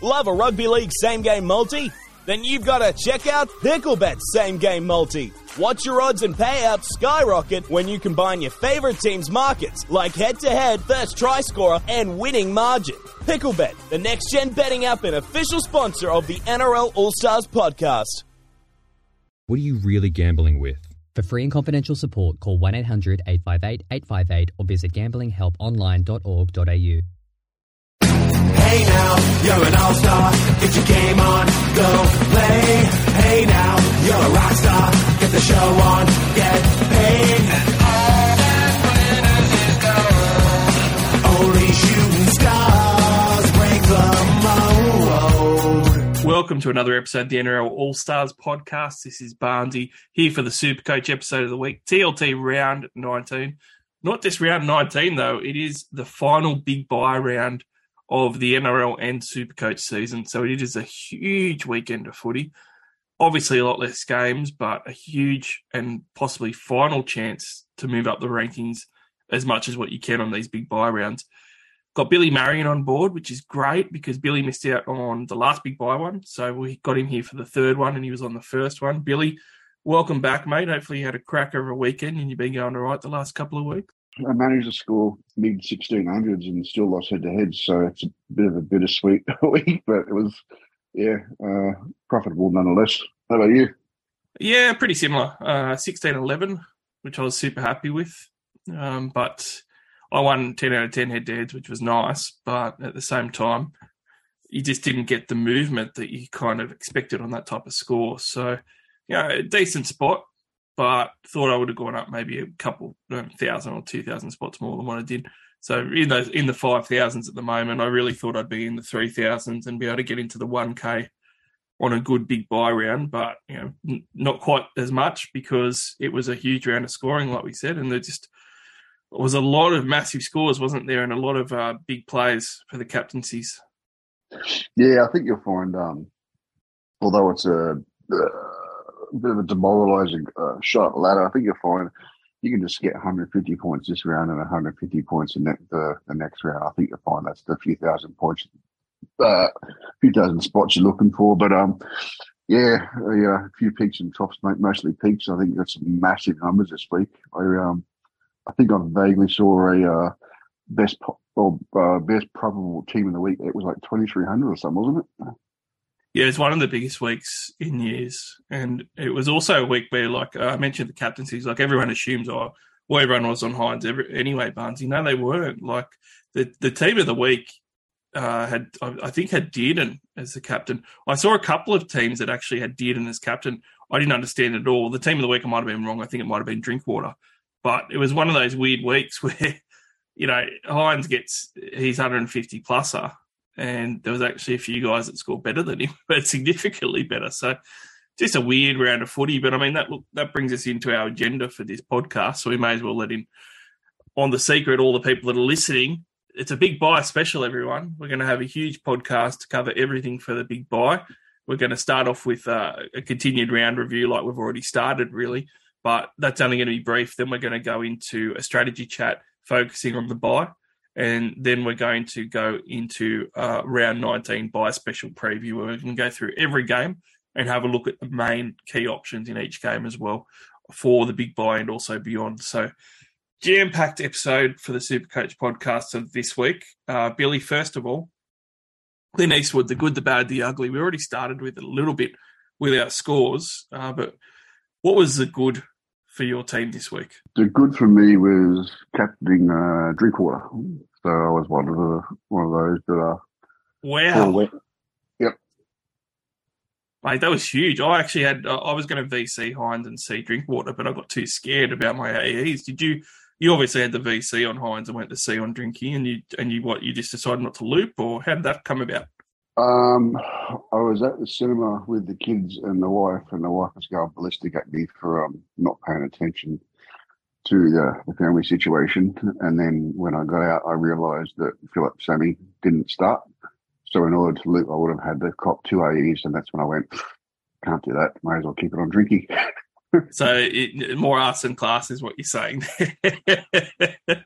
Love a rugby league same game multi? Then you've got to check out Picklebet same game multi. Watch your odds and payouts skyrocket when you combine your favorite team's markets, like head to head, first try scorer, and winning margin. Picklebet, the next gen betting app and official sponsor of the NRL All Stars podcast. What are you really gambling with? For free and confidential support, call 1 800 858 858 or visit gamblinghelponline.org.au. Hey now, you're an all-star. Get your game on, go play. Hey now, you're a rock star. Get the show on, get paid. All that glitters is gold. Only shooting stars break the mold. Welcome to another episode of the NRL All Stars podcast. This is Barnesy here for the Super Coach episode of the week, TLT round 19. Not just round 19, though, it is the final big bye round of the NRL and Supercoach season. So it is a huge weekend of footy. Obviously, a lot less games, but a huge and possibly final chance to move up the rankings as much as what you can on these big bye rounds. Got Billy Marion on board, which is great because Billy missed out on the last big bye one. So we got him here for the third one and he was on the first one. Billy, welcome back, mate. Hopefully you had a cracker of a weekend and you've been going all right the last couple of weeks. I managed to score mid 1600s and still lost head to head. So it's a bit of a bittersweet week, but it was, yeah, uh, profitable nonetheless. How about you? Yeah, pretty similar. Uh, 16 11, which I was super happy with. Um, but I won 10 out of 10 head to heads, which was nice. But at the same time, you just didn't get the movement that you kind of expected on that type of score. So, yeah, a decent spot but thought I would have gone up maybe a couple thousand or two thousand spots more than what I did. So in those in the five thousands at the moment, I really thought I'd be in the three thousands and be able to get into the one k on a good big bye round, but you know n- not quite as much because it was a huge round of scoring, like we said, and there just was a lot of massive scores, wasn't there, and a lot of uh, big plays for the captaincies. Yeah, I think you'll find, um, although it's a uh, bit of a demoralising uh, shot ladder. I think you'll find you can just get 150 points this round and 150 points in the, the, the next round. I think you'll find that's the few thousand points, uh, few thousand spots you're looking for. But um, yeah, yeah, a few peaks and tops, mostly peaks. I think that's massive numbers this week. I um, I think I vaguely saw a uh, best or uh, best probable team in the week. It was like 2300 or something, wasn't it? Yeah, it's one of the biggest weeks in years, and it was also a week where, like I mentioned, the captaincies. Like everyone assumes, oh, well, everyone was on Hynes every, anyway. Barnes, you know, they weren't. Like the the team of the week uh, had, I think, had Dearden as the captain. I saw a couple of teams that actually had Dearden as captain. I didn't understand it at all. The team of the week, I might have been wrong. I think it might have been Drinkwater, but it was one of those weird weeks where, you know, Hynes gets he's 150 pluser and there was actually a few guys that scored better than him, but significantly better. So just a weird round of footy. But I mean that that brings us into our agenda for this podcast, so we may as well let in on the secret all the people that are listening. It's a big bye special, everyone. We're going to have a huge podcast to cover everything for the big bye. We're going to start off with uh, a continued round review, like we've already started, really. But that's only going to be brief. Then we're going to go into a strategy chat focusing on the bye and then we're going to go into uh, round 19 bye special preview where we can go through every game and have a look at the main key options in each game as well for the big bye and also beyond. So, jam packed episode for the Supercoach podcast of this week. Uh, Billy, first of all, Clint Eastwood, the good, the bad, the ugly. We already started with a little bit with our scores, uh, but what was the good for your team this week? The good for me was captaining uh, Drinkwater. So I was one of the one of those that are. Wow. Yep. Mate, that was huge. I actually had I was going to VC Hynes and see Drinkwater, but I got too scared about my AEs. Did you? You obviously had the VC on Hynes and went to C on Drinky, and you and you what? You just decided not to loop, or how did that come about? Um, I was at the cinema with the kids and the wife, and the wife was going ballistic at me for um, not paying attention to the, the, family situation. And then when I got out, I realised that Phillip Sami didn't start. So in order to loop, I would have had to cop two AEs, and that's when I went, can't do that. Might as well keep it on Drinky. so it, more arts and class is what you're saying.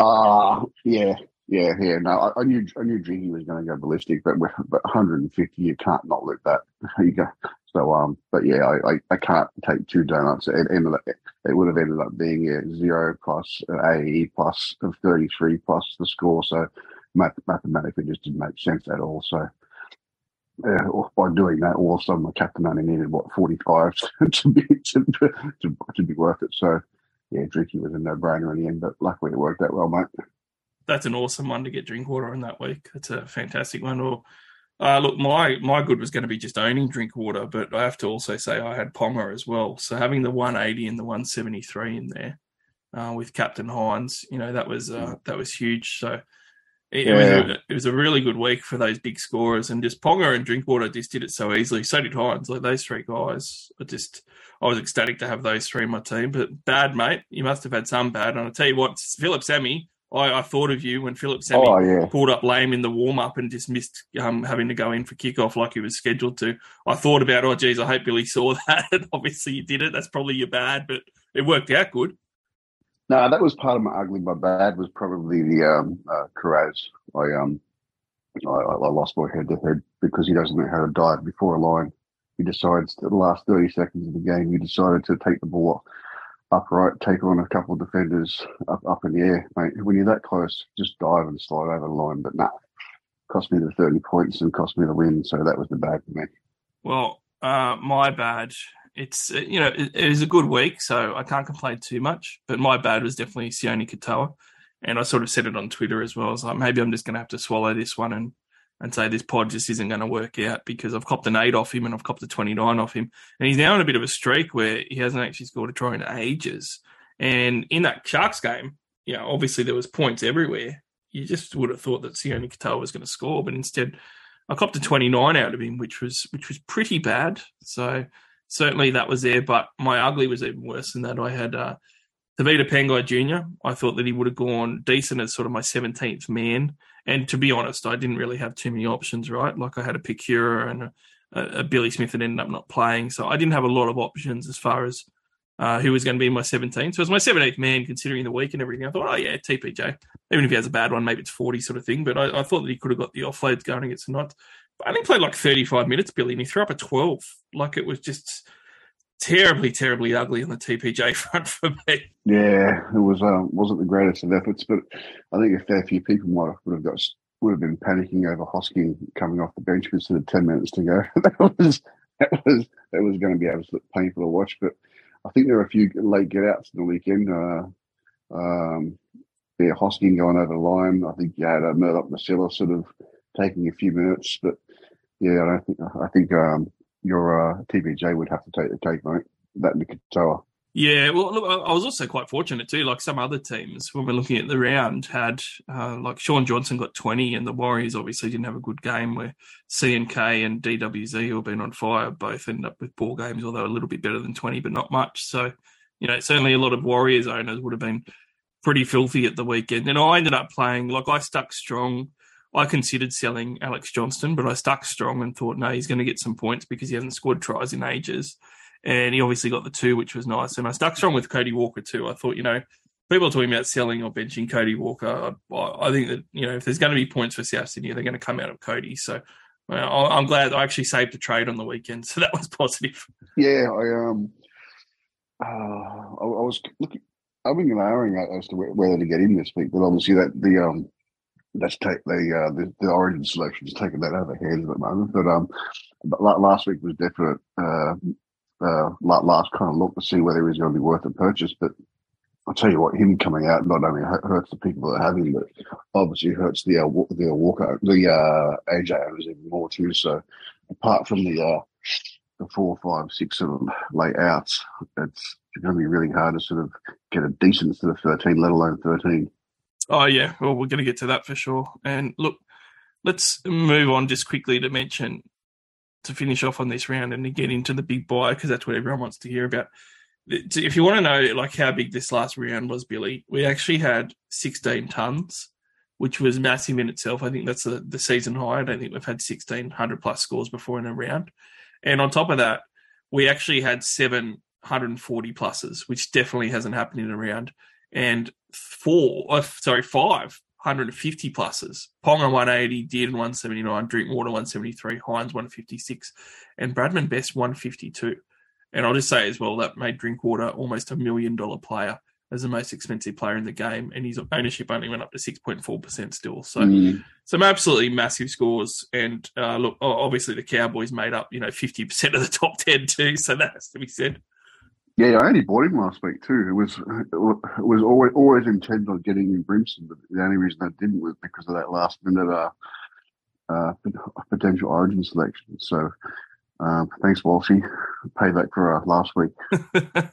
Ah, uh, yeah, Yeah, yeah. No, I, I knew I knew Drinky was going to go ballistic, but but 150, you can't not look that. you go. So um, but yeah, I, I, I can't take two donuts. It ended up, it would have ended up being a zero plus an AE plus of 33 plus the score. So math, mathematically, just didn't make sense at all. So uh, by doing that, all of a sudden my captain only needed what 45 to be to, to, to be worth it. So yeah, Drinky was a no brainer in the end, but luckily it worked out well, mate. That's an awesome one to get Drinkwater in that week. That's a fantastic one. Or uh, look, my my good was going to be just owning Drinkwater, but I have to also say I had Ponga as well. So having the 180 and the 173 in there uh, with Captain Hynes, you know that was uh, that was huge. So it, yeah. it, was a, it, was a, really good week for those big scorers, and just Ponga and Drinkwater just did it so easily. So did Hynes. Like those three guys, I just I was ecstatic to have those three in my team. But bad, mate, you must have had some bad. And I tell you what, Phillip Sami I, I, thought of you when Phillip Sami oh, yeah. pulled up lame in the warm up and just missed um, having to go in for kickoff like he was scheduled to. I thought about, oh, geez, I hope Billy saw that. And obviously, you did it. That's probably your bad, but it worked out good. No, that was part of my ugly. My bad was probably the um, uh. I um, I, I lost my head to head because he doesn't know how to dive before a line. He decides at the last thirty seconds of the game, he decided to take the ball upright, take on a couple of defenders up, up in the air, mate. When you're that close, just dive and slide over the line. But nah, cost me the 30 points and cost me the win. So that was the bad for me. Well, uh, my bad. It's, uh, you know, it, it is a good week, so I can't complain too much. But my bad was definitely Sione Katoa. And I sort of said it on Twitter as well. I was like, maybe I'm just going to have to swallow this one and and say this pod just isn't going to work out because I've copped an eight off him and I've copped a 29 off him. And he's now in a bit of a streak where he hasn't actually scored a try in ages. And in that Sharks game, you know, obviously there was points everywhere. You just would have thought that Sione Katoa was going to score, but instead I copped a 29 out of him, which was which was pretty bad. So certainly that was there, but my ugly was even worse than that. I had uh, Tevita Pangai Jr. I thought that he would have gone decent as sort of my 17th man. And to be honest, I didn't really have too many options, right? Like I had a Picura and a, a, Billy Smith that ended up not playing. So I didn't have a lot of options as far as uh, who was going to be my 17th. So it was my 17th man considering the week and everything. I thought, oh, yeah, TPJ. Even if he has a bad one, maybe it's 40 sort of thing. But I, I thought that he could have got the offloads going against Knights. I think played like 35 minutes, Billy, and he threw up a 12. Like it was just terribly, terribly ugly on the TPJ front for me. Yeah, it was um, wasn't the greatest of efforts, but I think a fair few people might have, would have got would have been panicking over Hosking coming off the bench because ten minutes to go. that was that was that was going to be absolutely painful to watch. But I think there were a few late get outs in the weekend. Uh, um, yeah, Hosking going over the line. I think you had uh, Murdoch Masila sort of taking a few minutes, but yeah, I don't think I think um, your uh, TPJ would have to take the cake, mate. That Nikitoa. Yeah, well, look, I was also quite fortunate too. Like some other teams, when we're looking at the round, had uh, like Shaun Johnson got 20, and the Warriors obviously didn't have a good game. Where CNK and DWZ, who have been on fire, both ended up with poor games, although a little bit better than 20, but not much. So, you know, certainly a lot of Warriors owners would have been pretty filthy at the weekend. And I ended up playing, like, I stuck strong I considered selling Alex Johnston, but I stuck strong and thought, no, he's going to get some points because he hasn't scored tries in ages. And he obviously got the two, which was nice. And I stuck strong with Cody Walker too. I thought, you know, people are talking about selling or benching Cody Walker. I, I think that, you know, if there's going to be points for South Sydney, they're going to come out of Cody. So well, I'm glad I actually saved a trade on the weekend. So that was positive. Yeah, I, um, uh, I, I was looking, I've been allowing as to whether to get in this week, but obviously that the, um, let's take the uh, the, the origin selection is taking that over hands at the moment. But um, but last week was definite. Uh, uh, last kind of look to see whether he's going to be worth a purchase. But I'll tell you what, him coming out not only hurts the people that have him, but obviously hurts the uh, the Walker, the uh, AJ owners even more too. So apart from the uh, the four, five, six of them lay outs, it's going to be really hard to sort of get a decent sort of thirteen, let alone thirteen. Oh yeah, well we're going to get to that for sure. And look, let's move on just quickly to mention to finish off on this round and to get into the big bye because that's what everyone wants to hear about. If you want to know like how big this last round was, Billy, we actually had 16 tons, which was massive in itself. I think that's the, the season high. I don't think we've had 1600 plus scores before in a round. And on top of that, we actually had 740 pluses, which definitely hasn't happened in a round and four, uh, sorry, five 150 pluses. Ponga 180, Dearden 179, Drinkwater 173, Hynes 156, and Bradman Best 152. And I'll just say as well that made Drinkwater almost a million dollar player as the most expensive player in the game, and his ownership only went up to 6.4% still. So Mm. some absolutely massive scores. And uh, look, obviously the Cowboys made up, you know, 50% of the top 10 too. So that has to be said. Yeah, I only bought him last week too. It was it was always always intended on getting him Brimson, but the only reason I didn't was because of that last minute uh, uh, potential Origin selection. So um, thanks, Walshy. Payback for uh, last week.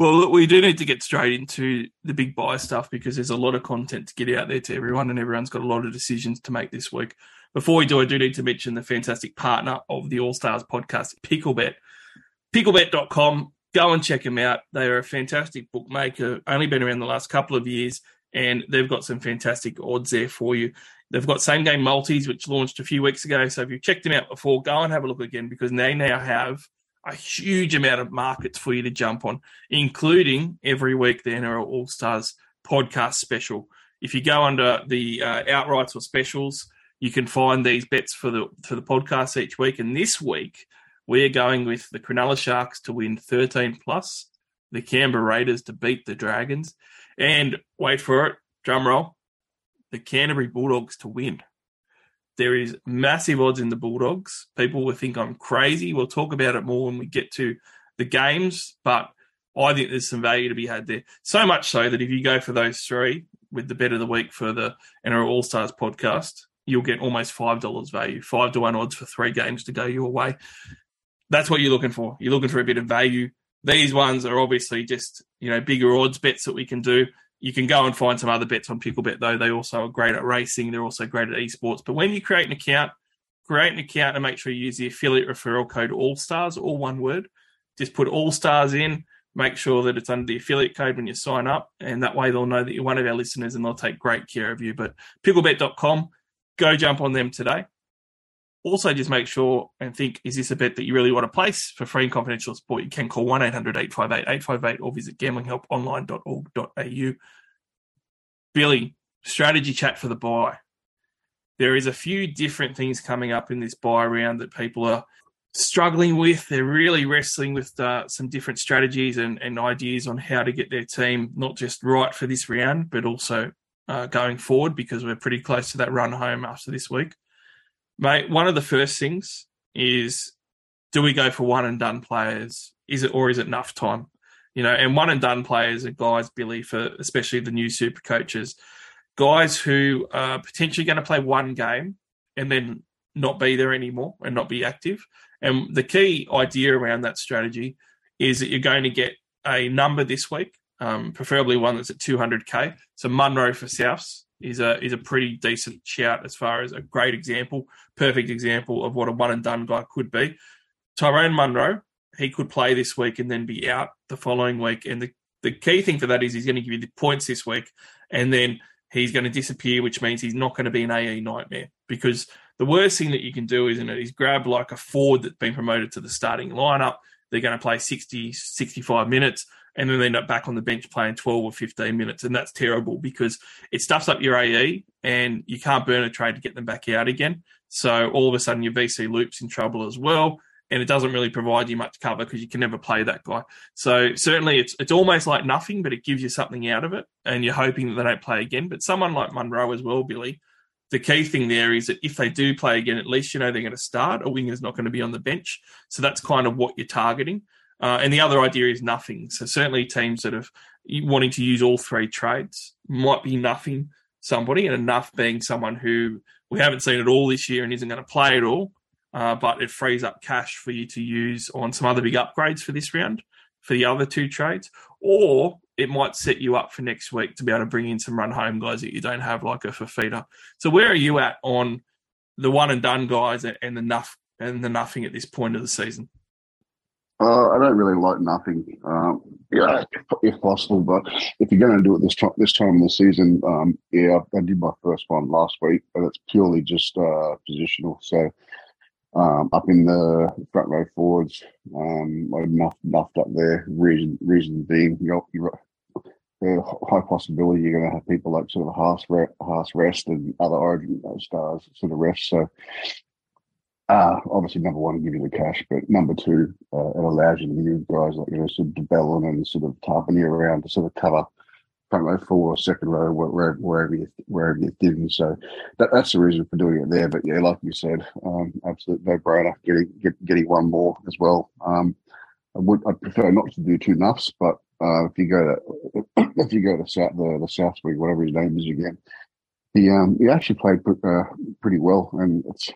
well, look, we do need to get straight into the big bye stuff because there's a lot of content to get out there to everyone, and everyone's got a lot of decisions to make this week. Before we do, I do need to mention the fantastic partner of the All Stars podcast, Picklebet. Picklebet.com. Go and check them out. They are a fantastic bookmaker, only been around the last couple of years, and they've got some fantastic odds there for you. They've got same game multis, which launched a few weeks ago. So if you've checked them out before, go and have a look again because they now have a huge amount of markets for you to jump on, including every week the NRL All Stars podcast special. If you go under the uh, outrights or specials, you can find these bets for the for the podcast each week. And this week, we're going with the Cronulla Sharks to win 13 plus, the Canberra Raiders to beat the Dragons, and wait for it, drum roll, the Canterbury Bulldogs to win. There is massive odds in the Bulldogs. People will think I'm crazy. We'll talk about it more when we get to the games, but I think there's some value to be had there. So much so that if you go for those three with the bet of the week for the NRL All Stars podcast, you'll get almost five dollars value, five to one odds for three games to go your way. That's what you're looking for. You're looking for a bit of value. These ones are obviously just you know bigger odds bets that we can do. You can go and find some other bets on Picklebet though. They also are great at racing. They're also great at esports. But when you create an account, create an account and make sure you use the affiliate referral code All Stars, all one word. Just put All Stars in. Make sure that it's under the affiliate code when you sign up, and that way they'll know that you're one of our listeners and they'll take great care of you. But picklebet.com, go jump on them today. Also, just make sure and think is this a bet that you really want to place? For free and confidential support, you can call 1 800 858 858 or visit gamblinghelponline.org.au. Billy, strategy chat for the bye. There is a few different things coming up in this bye round that people are struggling with. They're really wrestling with uh, some different strategies and, and ideas on how to get their team not just right for this round, but also uh, going forward because we're pretty close to that run home after this week. Mate, one of the first things is do we go for one and done players? Is it or is it enough time? You know, and one and done players are guys, Billy, for especially the new super coaches, guys who are potentially going to play one game and then not be there anymore and not be active. And the key idea around that strategy is that you're going to get a number this week, um, preferably one that's at 200k. So Munro for Souths is a is a pretty decent shout as far as a great example, perfect example of what a one and done guy could be. Tyrone Munro, he could play this week and then be out the following week. And the, the key thing for that is he's going to give you the points this week and then he's going to disappear, which means he's not going to be an AE nightmare. Because the worst thing that you can do, isn't it, is grab like a Ford that's been promoted to the starting lineup. They're going to play 60, 65 minutes and then they end up back on the bench playing 12 or 15 minutes. And that's terrible because it stuffs up your AE and you can't burn a trade to get them back out again. So all of a sudden your VC loop's in trouble as well. And it doesn't really provide you much cover because you can never play that guy. So certainly it's it's almost like nothing, but it gives you something out of it. And you're hoping that they don't play again. But someone like Munro as well, Billy, the key thing there is that if they do play again, at least you know they're going to start. A winger's not going to be on the bench. So that's kind of what you're targeting. Uh, and the other idea is nothing. So certainly teams that have wanting to use all three trades might be nothing somebody, and enough being someone who we haven't seen at all this year and isn't going to play at all. Uh, but it frees up cash for you to use on some other big upgrades for this round for the other two trades, or it might set you up for next week to be able to bring in some run home guys that you don't have, like a Fifita. So where are you at on the one and done guys and the nuff and the nothing at this point of the season? Uh, I don't really like nothing. Um, yeah, if, if, possible, but if you're going to do it this time, this time of the season, um, yeah, I, did my first one last week, but it's purely just uh, positional. So um, up in the front row forwards, um, I nuffed, nuffed up there. Reason, reason being, you're, you're, a high possibility you're going to have people like sort of Haas, Haas Rest and other Origin stars sort of rest. So uh, obviously, number one, give you the cash, but number two, uh, it allows you to use guys like, you know, sort of de Belin and sort of Tapine around to sort of cover front row four or second row, wherever, wherever, you, wherever you're thin. So that, that's the reason for doing it there. But yeah, like you said, um, absolute no brainer, getting, get, getting one more as well. Um, I would, I'd prefer not to do two nuffs, but, uh, if you go to, if you go to South, the, the South Wing, whatever his name is again, he um he actually played uh, pretty well, and it's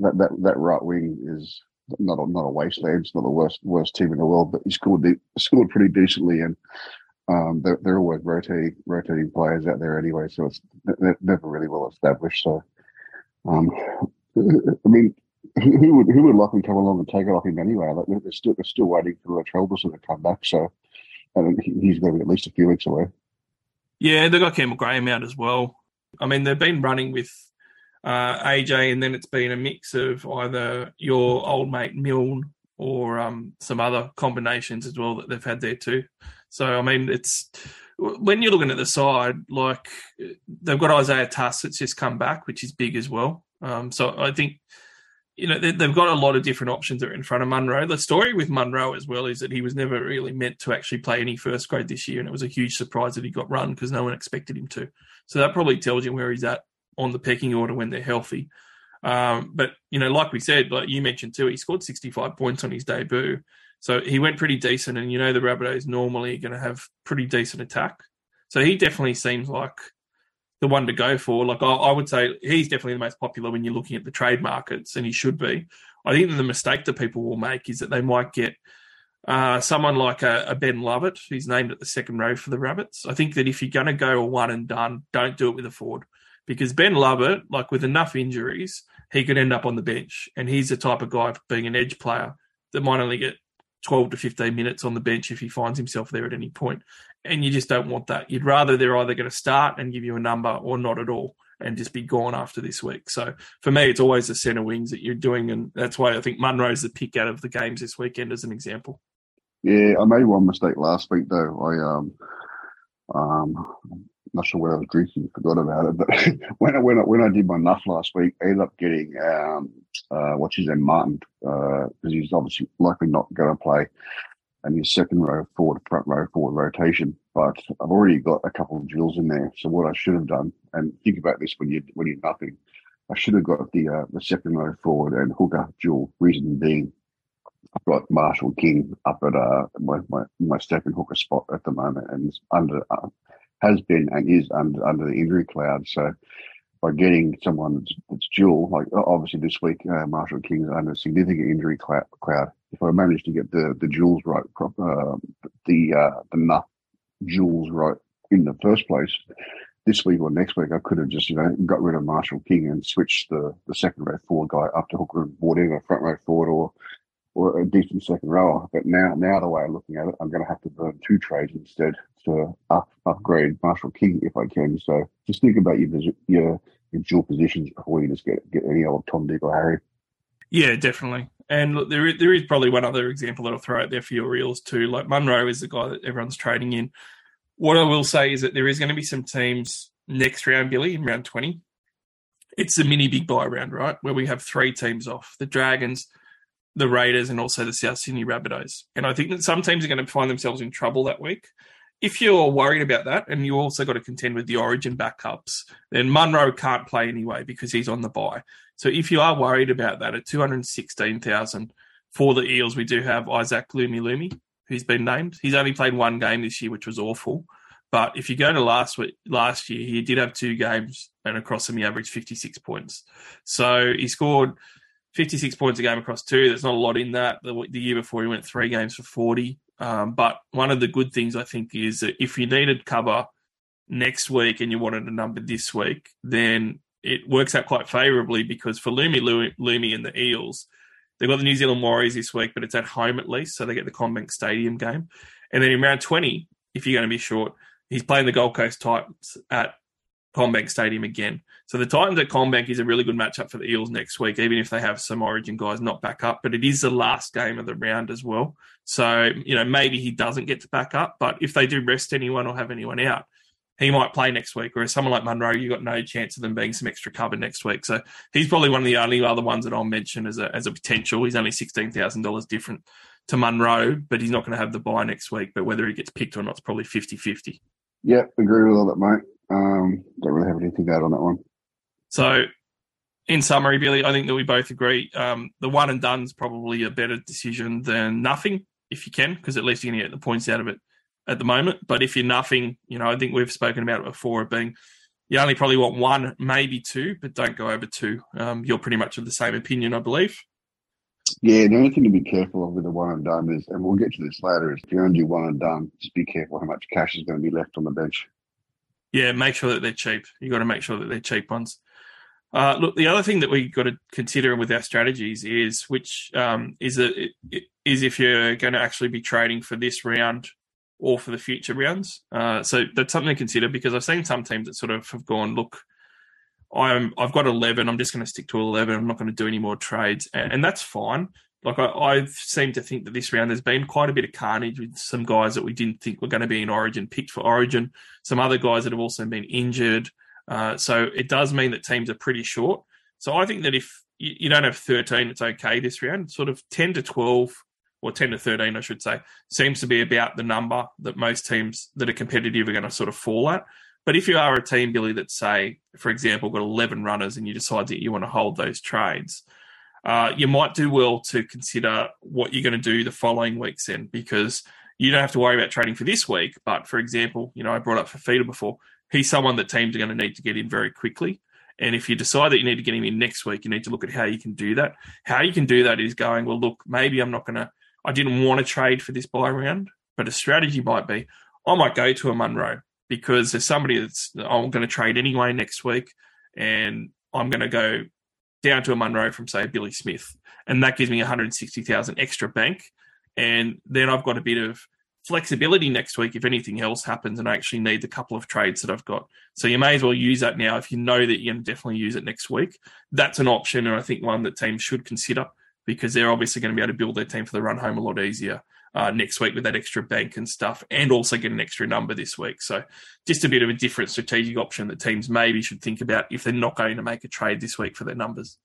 that that that right wing is not a, not a wasteland. It's not the worst worst team in the world, but he scored de- scored pretty decently, and um they're, they're always rotating rotating players out there anyway, so it's never really well established. So, um, I mean, who would who would likely come along and take it off him anyway? Like they're still they're still waiting for Latrell to come back, so and he's going to be at least a few weeks away. Yeah, they got Campbell Graham out as well. I mean, they've been running with uh, AJ, and then it's been a mix of either your old mate Milne or um, some other combinations as well that they've had there too. So, I mean, it's when you're looking at the side, like they've got Isaiah Tass that's just come back, which is big as well. Um, so, I think you know they, have got a lot of different options that are in front of Munro. The story with Munro as well is that he was never really meant to actually play any first grade this year, and it was a huge surprise that he got run because no one expected him to. So that probably tells you where he's at on the pecking order when they're healthy. Um, but you know, like we said, like you mentioned too, he scored 65 points on his debut, so he went pretty decent. And you know, the Rabbitohs normally going to have pretty decent attack, so he definitely seems like the one to go for. Like I, I, would say, he's definitely the most popular when you're looking at the trade markets, and he should be. I think the mistake that people will make is that they might get uh, someone like a, a, Ben Lovett, who's named at the second row for the Rabbits. I think that if you're going to go a one and done, don't do it with a Ford because Ben Lovett, like with enough injuries, he could end up on the bench, and he's the type of guy being an edge player that might only get 12 to 15 minutes on the bench if he finds himself there at any point. point and you just don't want that. You'd rather they're either going to start and give you a number or not at all and just be gone after this week. So for me, it's always the centre wings that you're doing, and that's why I think Munro's the pick out of the games this weekend as an example. Yeah, I made one mistake last week though. I um um not sure what I was drinking, forgot about it. But when I when I when I did my nuff last week, I ended up getting um uh what's his name Martin because uh, he's obviously likely not going to play and his second row forward, front row forward rotation. But I've already got a couple of drills in there. So what I should have done, and think about this when you when you're nothing, I should have got the uh, the second row forward and hooker dual. Reason being, I've got Marshall King up at uh, my, my my second hooker spot at the moment, and under uh, has been and is under under the injury cloud. So by getting someone that's, that's dual, like obviously this week, uh, Marshall King's under significant injury cloud. If I manage to get the the duals right, uh, the uh, the nut duals right in the first place, this week or next week, I could have just you know got rid of Marshall King and switched the the second row forward guy up to hooker and brought in a front row forward or or a decent second rower. But now, now the way I'm looking at it, I'm going to have to burn two trades instead to up, upgrade Marshall King if I can. So just think about your your, your dual positions before you just get get any old Tom, Dick, or Harry. Yeah, definitely. And look, there is, there is probably one other example that I'll throw out there for your reels too. Like Munro is the guy that everyone's trading in. What I will say is that there is going to be some teams next round, Billy, in round 20. It's a mini big bye round, right? Where we have three teams off the Dragons, the Raiders and also the South Sydney Rabbitohs. And I think that some teams are going to find themselves in trouble that week. If you're worried about that and you also got to contend with the origin backups, then Munro can't play anyway because he's on the bye. So if you are worried about that at 216,000 for the Eels, we do have Isaac Lumi Lumi, who's been named. He's only played one game this year, which was awful. But if you go to last week, last year, he did have two games, and across them he averaged 56 points. So he scored 56 points a game across two. There's not a lot in that. The, the year before, he went three games for 40. Um, but one of the good things I think is that if you needed cover next week and you wanted a number this week, then it works out quite favourably because for Lumi, Lumi and the Eels, they've got the New Zealand Warriors this week, but it's at home at least, so they get the CommBank Stadium game. And then in round 20, if you're going to be short, he's playing the Gold Coast Titans at CommBank Stadium again. So the Titans at Combank is a really good matchup for the Eels next week, even if they have some Origin guys not back up. But it is the last game of the round as well. So, you know, maybe he doesn't get to back up. But if they do rest anyone or have anyone out, he might play next week. Whereas someone like Munro, you've got no chance of them being some extra cover next week. So he's probably one of the only other ones that I'll mention as a, as a potential. He's only $16,000 different to Munro, but he's not going to have the bye next week. But whether he gets picked or not, it's probably 50 50. Yeah, agree with all that, mate. Um, don't really have anything to add on that one. So, in summary, Billy, I think that we both agree um, the one and done is probably a better decision than nothing if you can, because at least you're going to get the points out of it at the moment. But if you're nothing, you know, I think we've spoken about it before of being you only probably want one, maybe two, but don't go over two. Um, you're pretty much of the same opinion, I believe. Yeah, the only thing to be careful of with the one and done is, and we'll get to this later, is if you're going to do one and done, just be careful how much cash is going to be left on the bench. Yeah, make sure that they're cheap. You got to make sure that they're cheap ones. Uh, look, the other thing that we got to consider with our strategies is which um, is that is if you're going to actually be trading for this round or for the future rounds. Uh, so that's something to consider because I've seen some teams that sort of have gone, look, I'm I've got eleven. I'm just going to stick to eleven. I'm not going to do any more trades, and, and that's fine. Like I, I've seemed to think that this round there's been quite a bit of carnage with some guys that we didn't think were going to be in Origin picked for Origin. Some other guys that have also been injured. Uh, so it does mean that teams are pretty short. So I think that if you, you don't have 13, it's okay this round. Sort of 10 to 12 or 10 to 13, I should say, seems to be about the number that most teams that are competitive are going to sort of fall at. But if you are a team, Billy, that say, for example, got 11 runners and you decide that you want to hold those trades, uh, you might do well to consider what you're going to do the following weeks then, because you don't have to worry about trading for this week. But for example, you know, I brought up Fifita before. He's someone that teams are going to need to get in very quickly. And if you decide that you need to get him in next week, you need to look at how you can do that. How you can do that is going, well, look, maybe I'm not going to, I didn't want to trade for this bye round, but a strategy might be I might go to a Munro because there's somebody that's I'm going to trade anyway next week, and I'm going to go down to a Munro from say Billy Smith, and that gives me 160,000 extra bank, and then I've got a bit of flexibility next week if anything else happens and I actually need the couple of trades that I've got. So you may as well use that now if you know that you're going to definitely use it next week. That's an option, and I think one that teams should consider because they're obviously going to be able to build their team for the run home a lot easier uh, next week with that extra bank and stuff, and also get an extra number this week. So just a bit of a different strategic option that teams maybe should think about if they're not going to make a trade this week for their numbers.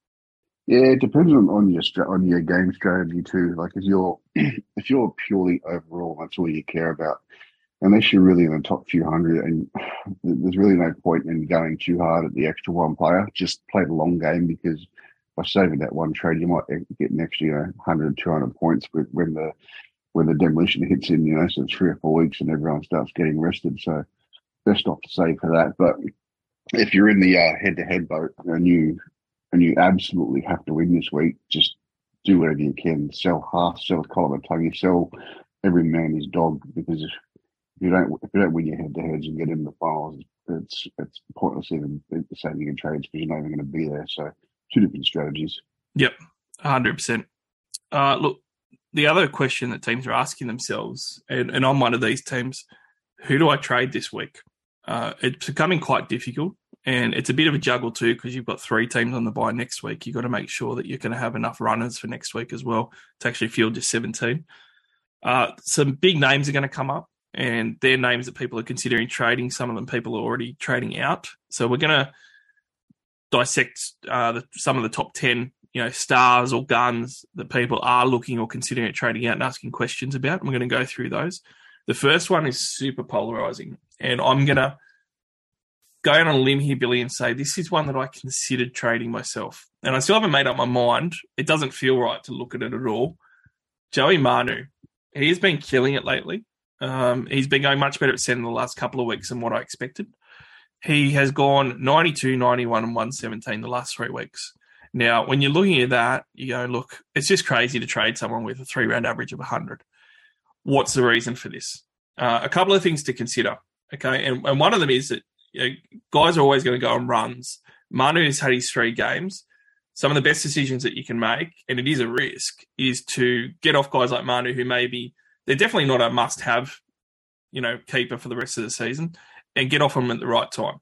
Yeah, it depends on, on your on your game strategy too. Like if you're if you're purely overall, that's all you care about. Unless you're really in the top few hundred, and there's really no point in going too hard at the extra one player. Just play the long game because by saving that one trade, you might get an extra you know, 100, 200 points when the when the demolition hits in, you know, so three or four weeks and everyone starts getting rested. So best off to save for that. But if you're in the head to head boat and you and you absolutely have to win this week, just do whatever you can. Sell half, sell a column of tongue, sell every man his dog because if you don't if you don't win your head to heads and get into the finals, it's it's pointless even saving in trades because you're not even going to be there. So two different strategies. Yep, hundred uh, percent. Look, the other question that teams are asking themselves, and, and I'm one of these teams, who do I trade this week? Uh, it's becoming quite difficult, and it's a bit of a juggle too because you've got three teams on the bye next week. You've got to make sure that you're going to have enough runners for next week as well to actually field your 17. Uh, some big names are going to come up, and they're names that people are considering trading. Some of them people are already trading out. So we're going to dissect uh, the, some of the top 10 you know stars or guns that people are looking or considering at trading out and asking questions about. I'm going to go through those. The first one is super polarizing, and I'm going to go on a limb here, Billy, and say this is one that I considered trading myself, and I still haven't made up my mind. It doesn't feel right to look at it at all. Joey Manu, he has been killing it lately. Um, he's been going much better at centre the last couple of weeks than what I expected. He has gone 92, 91, and 117 the last three weeks. Now, when you're looking at that, you go, look, it's just crazy to trade someone with a three round average of 100. What's the reason for this? Uh, a couple of things to consider. Okay. And, and one of them is that you know, guys are always going to go on runs. Manu has had his three games. Some of the best decisions that you can make, and it is a risk, is to get off guys like Manu who maybe they're definitely not a must have, you know, keeper for the rest of the season and get off them at the right time.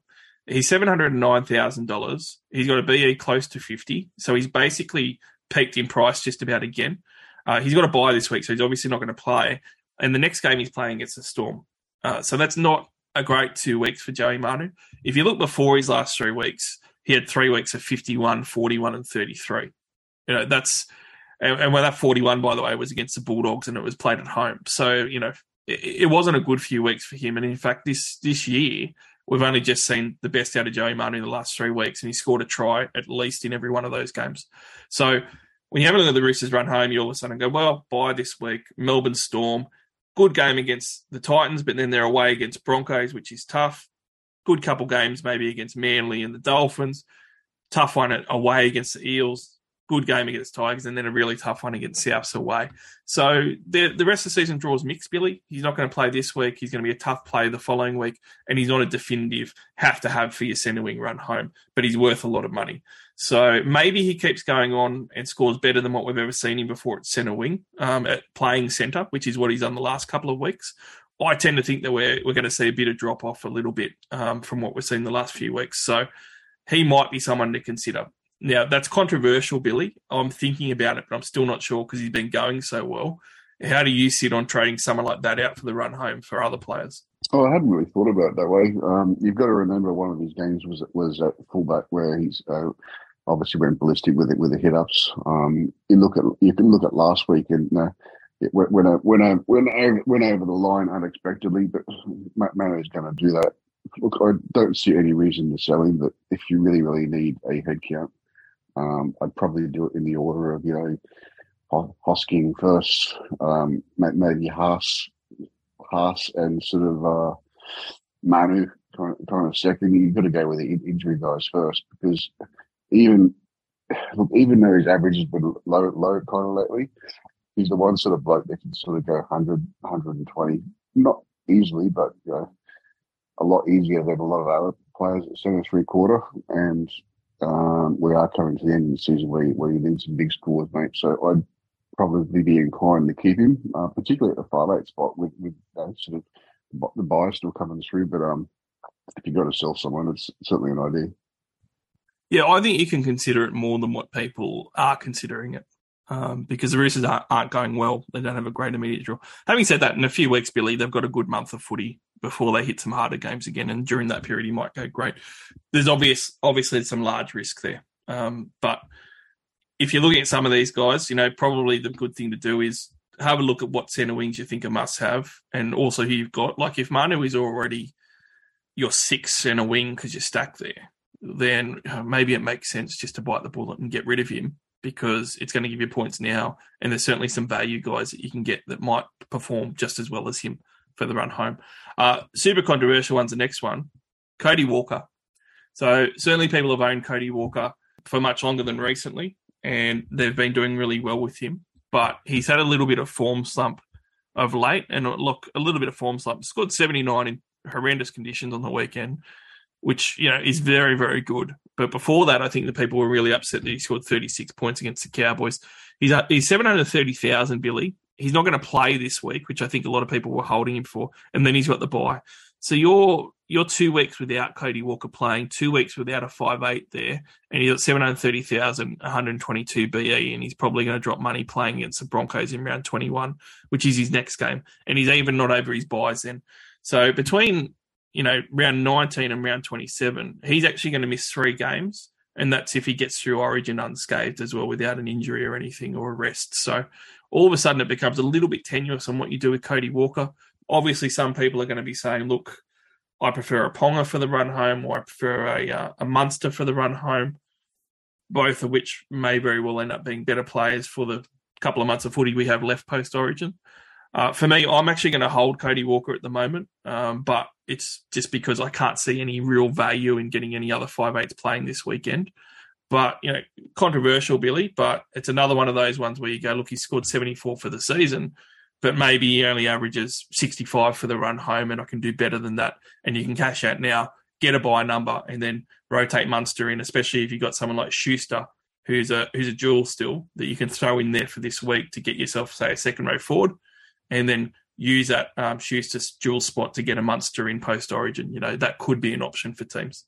He's seven hundred and nine thousand dollars. He's got a BE close to fifty, so he's basically peaked in price just about again. Uh, he's got a bye this week, so he's obviously not going to play. And the next game he's playing against the Storm, uh, so that's not a great two weeks for Joey Manu. If you look before his last three weeks, he had three weeks of 51, 41, and 33. You know, that's, and, and when that 41, by the way, was against the Bulldogs and it was played at home. So, you know, it, it wasn't a good few weeks for him. And in fact, this, this year, we've only just seen the best out of Joey Manu in the last three weeks, and he scored a try at least in every one of those games. So when you have a look at the Roosters run home, you all of a sudden go, well, bye this week, Melbourne Storm, good game against the Titans, but then they're away against Broncos, which is tough. Good couple games maybe against Manly and the Dolphins. Tough one away against the Eels. Good game against Tigers, and then a really tough one against Souths away. So the the rest of the season draws mixed. Billy, he's not going to play this week. He's going to be a tough play the following week, and he's not a definitive have to have for your centre wing run home. But he's worth a lot of money. So maybe he keeps going on and scores better than what we've ever seen him before at centre wing, um, at playing centre, which is what he's done the last couple of weeks. I tend to think that we're we're going to see a bit of drop off a little bit um, from what we've seen the last few weeks. So he might be someone to consider. Now that's controversial, Billy. I'm thinking about it, but I'm still not sure because he's been going so well. How do you sit on trading someone like that out for the run home for other players? Oh, I hadn't really thought about it that way. Um, you've got to remember one of his games was was at fullback where he's uh, obviously went ballistic with it with the hit ups. Um, you look at you can look at last week and uh, it went went went over, went over, went over the line unexpectedly, but Manu is going to do that. Look, I don't see any reason to sell him, but if you really really need a head count, um, I'd probably do it in the order of you know Hosking first, um, maybe Haas, Haas, and sort of uh, Manu kind of, second. You've got to go with the injury guys first because even look, even though his average has been low, low kind of lately, he's the one sort of bloke that can sort of go 100, 120, not easily, but you know, a lot easier than a lot of other players at centre three quarter. And um, we are coming to the end of the season where, where you need some big scores, mate. So I'd probably be inclined to keep him, uh, particularly at the five eight spot with, with sort of the bye still coming through. But um, if you've got to sell someone, it's certainly an idea. Yeah, I think you can consider it more than what people are considering it. Um, because the Roosters aren't, aren't, going well. They don't have a great immediate draw. Having said that, in a few weeks, Billy, they've got a good month of footy before they hit some harder games again. And during that period, he might go great. There's obvious, obviously some large risk there. Um, but if you're looking at some of these guys, you know, probably the good thing to do is have a look at what centre wings you think a must have, and also who you've got. Like if Manu is already your sixth centre wing because you're stacked there, then uh, maybe it makes sense just to bite the bullet and get rid of him because it's going to give you points now. And there's certainly some value guys that you can get that might perform just as well as him for the run home. Uh, super controversial one's the next one Cody Walker. So certainly people have owned Cody Walker for much longer than recently, and they've been doing really well with him. But he's had a little bit of form slump of late, and look, a little bit of form slump. Scored 79 in horrendous conditions on the weekend which you know is very very good. But before that, I think the people were really upset that he scored 36 points against the Cowboys. He's uh, he's 730,000 Billy. He's not going to play this week, which I think a lot of people were holding him for, and then he's got the bye. So you're you're two weeks without Cody Walker playing, two weeks without a five eight there, and he's got 730,000, 122 BE, and he's probably going to drop money playing against the Broncos in round 21, which is his next game, and he's even not over his byes then. So between you know, round 19 and round 27, he's actually going to miss three games. And that's if he gets through Origin unscathed as well without an injury or anything or a rest. So all of a sudden it becomes a little bit tenuous on what you do with Cody Walker. Obviously, some people are going to be saying, look, I prefer a Ponga for the run home or I prefer a, uh, a Munster for the run home, both of which may very well end up being better players for the couple of months of footy we have left post Origin. Uh, for me, I'm actually going to hold Cody Walker at the moment, um, but it's just because I can't see any real value in getting any other five eights playing this weekend. But you know, controversial, Billy. But it's another one of those ones where you go, look, he scored 74 for the season, but maybe he only averages 65 for the run home, and I can do better than that. And you can cash out now, get a bye number, and then rotate Munster in, especially if you've got someone like Schuster, who's a who's a jewel still that you can throw in there for this week to get yourself, say, a second row forward and then use that um, Schuster's dual spot to get a Munster in post Origin. You know that could be an option for teams.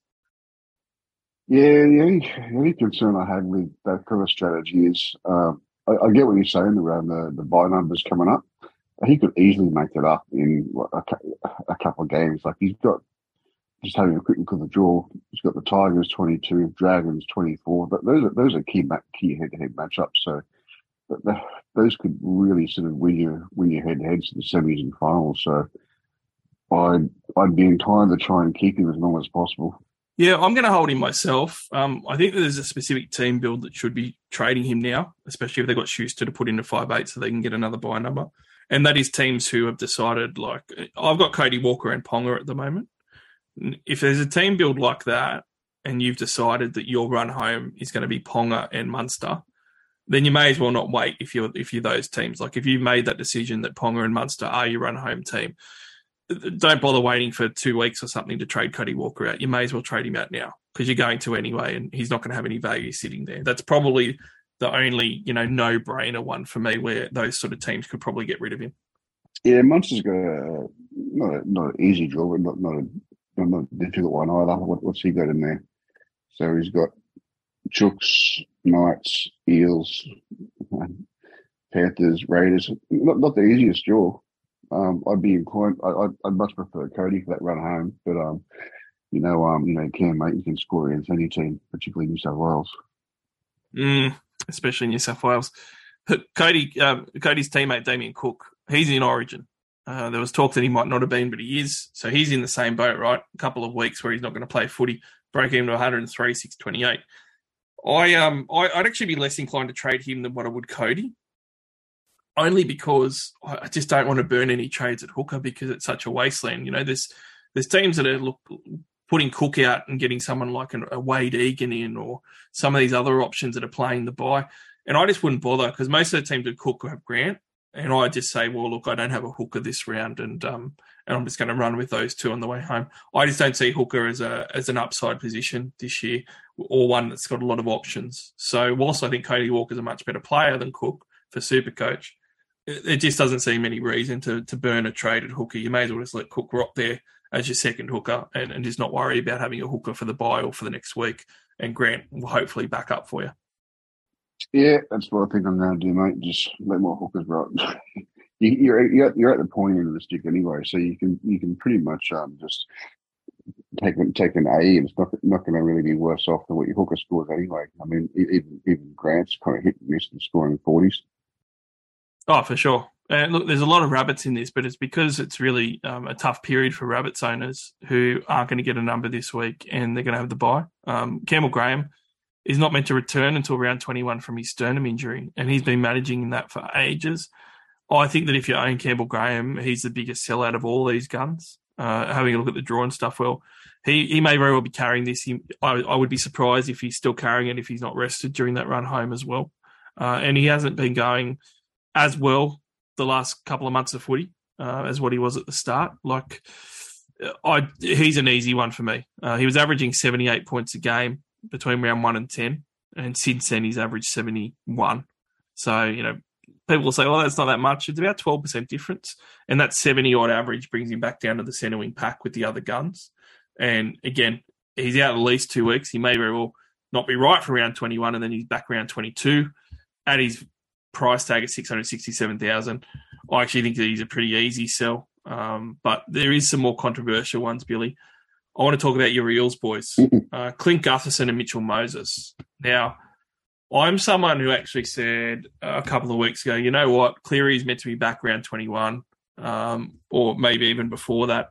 Yeah, the only, concern I had with that kind of strategy is um, I, I get what you're saying around the, the bye numbers coming up. He could easily make it up in a, a couple of games. Like he's got, just having a quick look at the draw, he's got the Tigers 22, Dragons 24. But those are, those are key key head to head matchups. So the, those could really sort of win you win your head to heads to the semis and finals. So I'd I'd be inclined to try and keep him as long as possible. Yeah, I'm going to hold him myself. Um, I think there's a specific team build that should be trading him now, especially if they've got Schuster to put into five eight so they can get another bye number. And that is teams who have decided, like, I've got Cody Walker and Ponga at the moment. If there's a team build like that, and you've decided that your run home is going to be Ponga and Munster, then you may as well not wait if you're if you're those teams. Like if you've made that decision that Ponga and Munster are your run home team, don't bother waiting for two weeks or something to trade Cody Walker out. You may as well trade him out now because you're going to anyway, and he's not going to have any value sitting there. That's probably the only you know no brainer one for me where those sort of teams could probably get rid of him. Yeah, Munster's got a not a, not an easy draw, but not not a not, a difficult one either. What, what's he got in there? So he's got Chooks, Knights, Eels, Panthers, Raiders. Not not the easiest draw. Um, I'd be inclined. I, I'd, I'd much prefer Cody for that run home, but um, you know, um, you know, Cam mate, you can score against any team, particularly New South Wales. Mm, especially New South Wales. Cody, um, Cody's teammate Damien Cook, he's in Origin. Uh, there was talk that he might not have been, but he is. So he's in the same boat, right? A couple of weeks where he's not going to play footy, broke him to 103, 628. I um I, I'd actually be less inclined to trade him than what I would Cody, only because I just don't want to burn any trades at hooker because it's such a wasteland. You know, there's there's teams that are look putting Cook out and getting someone like an, a Wade Egan in, or some of these other options that are playing the bye, and I just wouldn't bother because most of the teams at Cook have Grant, and I just say, well, look, I don't have a hooker this round, and um and I'm just going to run with those two on the way home. I just don't see hooker as a as an upside position this year or one that's got a lot of options. So whilst I think Cody Walker's a much better player than Cook for Super Coach, it, just doesn't seem any reason to to burn a traded hooker. You may as well just let Cook rot there as your second hooker and, and just not worry about having a hooker for the bye or for the next week. And Grant will hopefully back up for you. Yeah, that's what I think I'm going to do, mate. Just let more hookers rot. you, you're you're at, you're at the point end of the stick anyway, so you can you can pretty much um just take take an A, it's not not going to really be worse off than what your hooker scores anyway. I mean, even even Grant's kind of hit and miss and scoring forties. Oh, for sure. And look, there's a lot of Rabbitohs in this, but it's because it's really um, a tough period for Rabbitohs owners who aren't going to get a number this week and they're going to have the bye. Um, Campbell Graham is not meant to return until round 21 from his sternum injury, and he's been managing that for ages. I think that if you own Campbell Graham, he's the biggest sellout of all these guns. Uh, having a look at the draw and stuff, well, he, he may very well be carrying this. He, I, I would be surprised if he's still carrying it if he's not rested during that run home as well. Uh, and he hasn't been going as well the last couple of months of footy uh, as what he was at the start. Like, I he's an easy one for me. Uh, he was averaging 78 points a game between round one and 10, and since then he's averaged 71. So, you know, people will say, well, that's not that much. It's about 12% difference. And that 70 odd average brings him back down to the centre wing pack with the other guns. And again, he's out at least two weeks. He may very well not be right for round 21, and then he's back round 22 at his price tag at 667,000. I actually think that he's a pretty easy sell. Um, but there is some more controversial ones, Billy. I want to talk about your Eels boys, uh, Clint Gutherson and Mitchell Moses. Now, I'm someone who actually said a couple of weeks ago, you know what, Cleary is meant to be back around 21, um, or maybe even before that.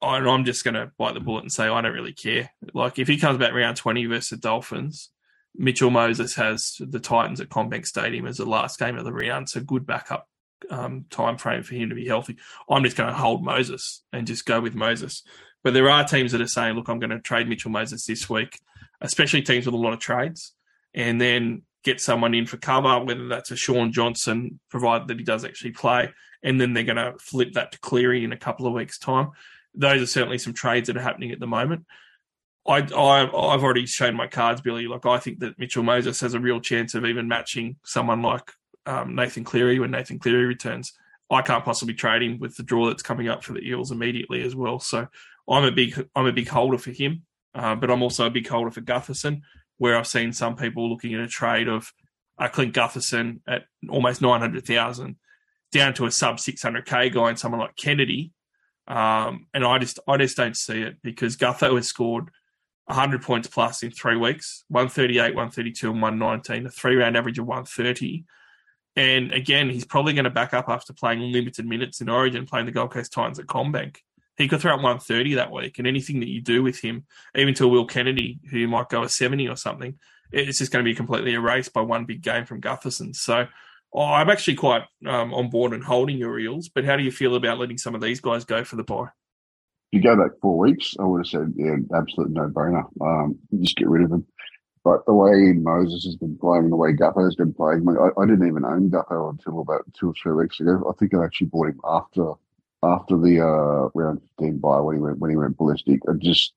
And I'm just going to bite the bullet and say I don't really care. Like if he comes back around 20 versus the Dolphins, Mitchell Moses has the Titans at CommBank Stadium as the last game of the round, so good backup um, time frame for him to be healthy. I'm just going to hold Moses and just go with Moses. But there are teams that are saying, look, I'm going to trade Mitchell Moses this week, especially teams with a lot of trades, and then get someone in for cover, whether that's a Shaun Johnson, provided that he does actually play, and then they're going to flip that to Cleary in a couple of weeks' time. Those are certainly some trades that are happening at the moment. I, I I've already shown my cards, Billy. Like I think that Mitchell Moses has a real chance of even matching someone like um, Nathan Cleary when Nathan Cleary returns. I can't possibly trade him with the draw that's coming up for the Eels immediately as well. So I'm a big I'm a big holder for him. Uh, but I'm also a big holder for Gutherson, where I've seen some people looking at a trade of uh, Clint Gutherson at almost 900,000 down to a sub 600k guy and someone like Kennedy. Um, and I just I just don't see it because Gutho has scored 100 points plus in three weeks 138, 132, and 119, a three round average of 130. And again, he's probably going to back up after playing limited minutes in Origin, playing the Gold Coast Titans at CommBank. He could throw out 130 that week, and anything that you do with him, even to Will Kennedy, who might go a 70 or something, it's just going to be completely erased by one big game from Gutherson. So oh, I'm actually quite um, on board and holding your Eels. But how do you feel about letting some of these guys go for the buy? If you go back four weeks, I would have said, yeah, absolute no brainer. Um, just get rid of him. But the way Moses has been playing, the way Gutho has been playing, I, I didn't even own Gutho until about two or three weeks ago. I think I actually bought him after after the uh, round 15 bye when he went when he went ballistic. I just,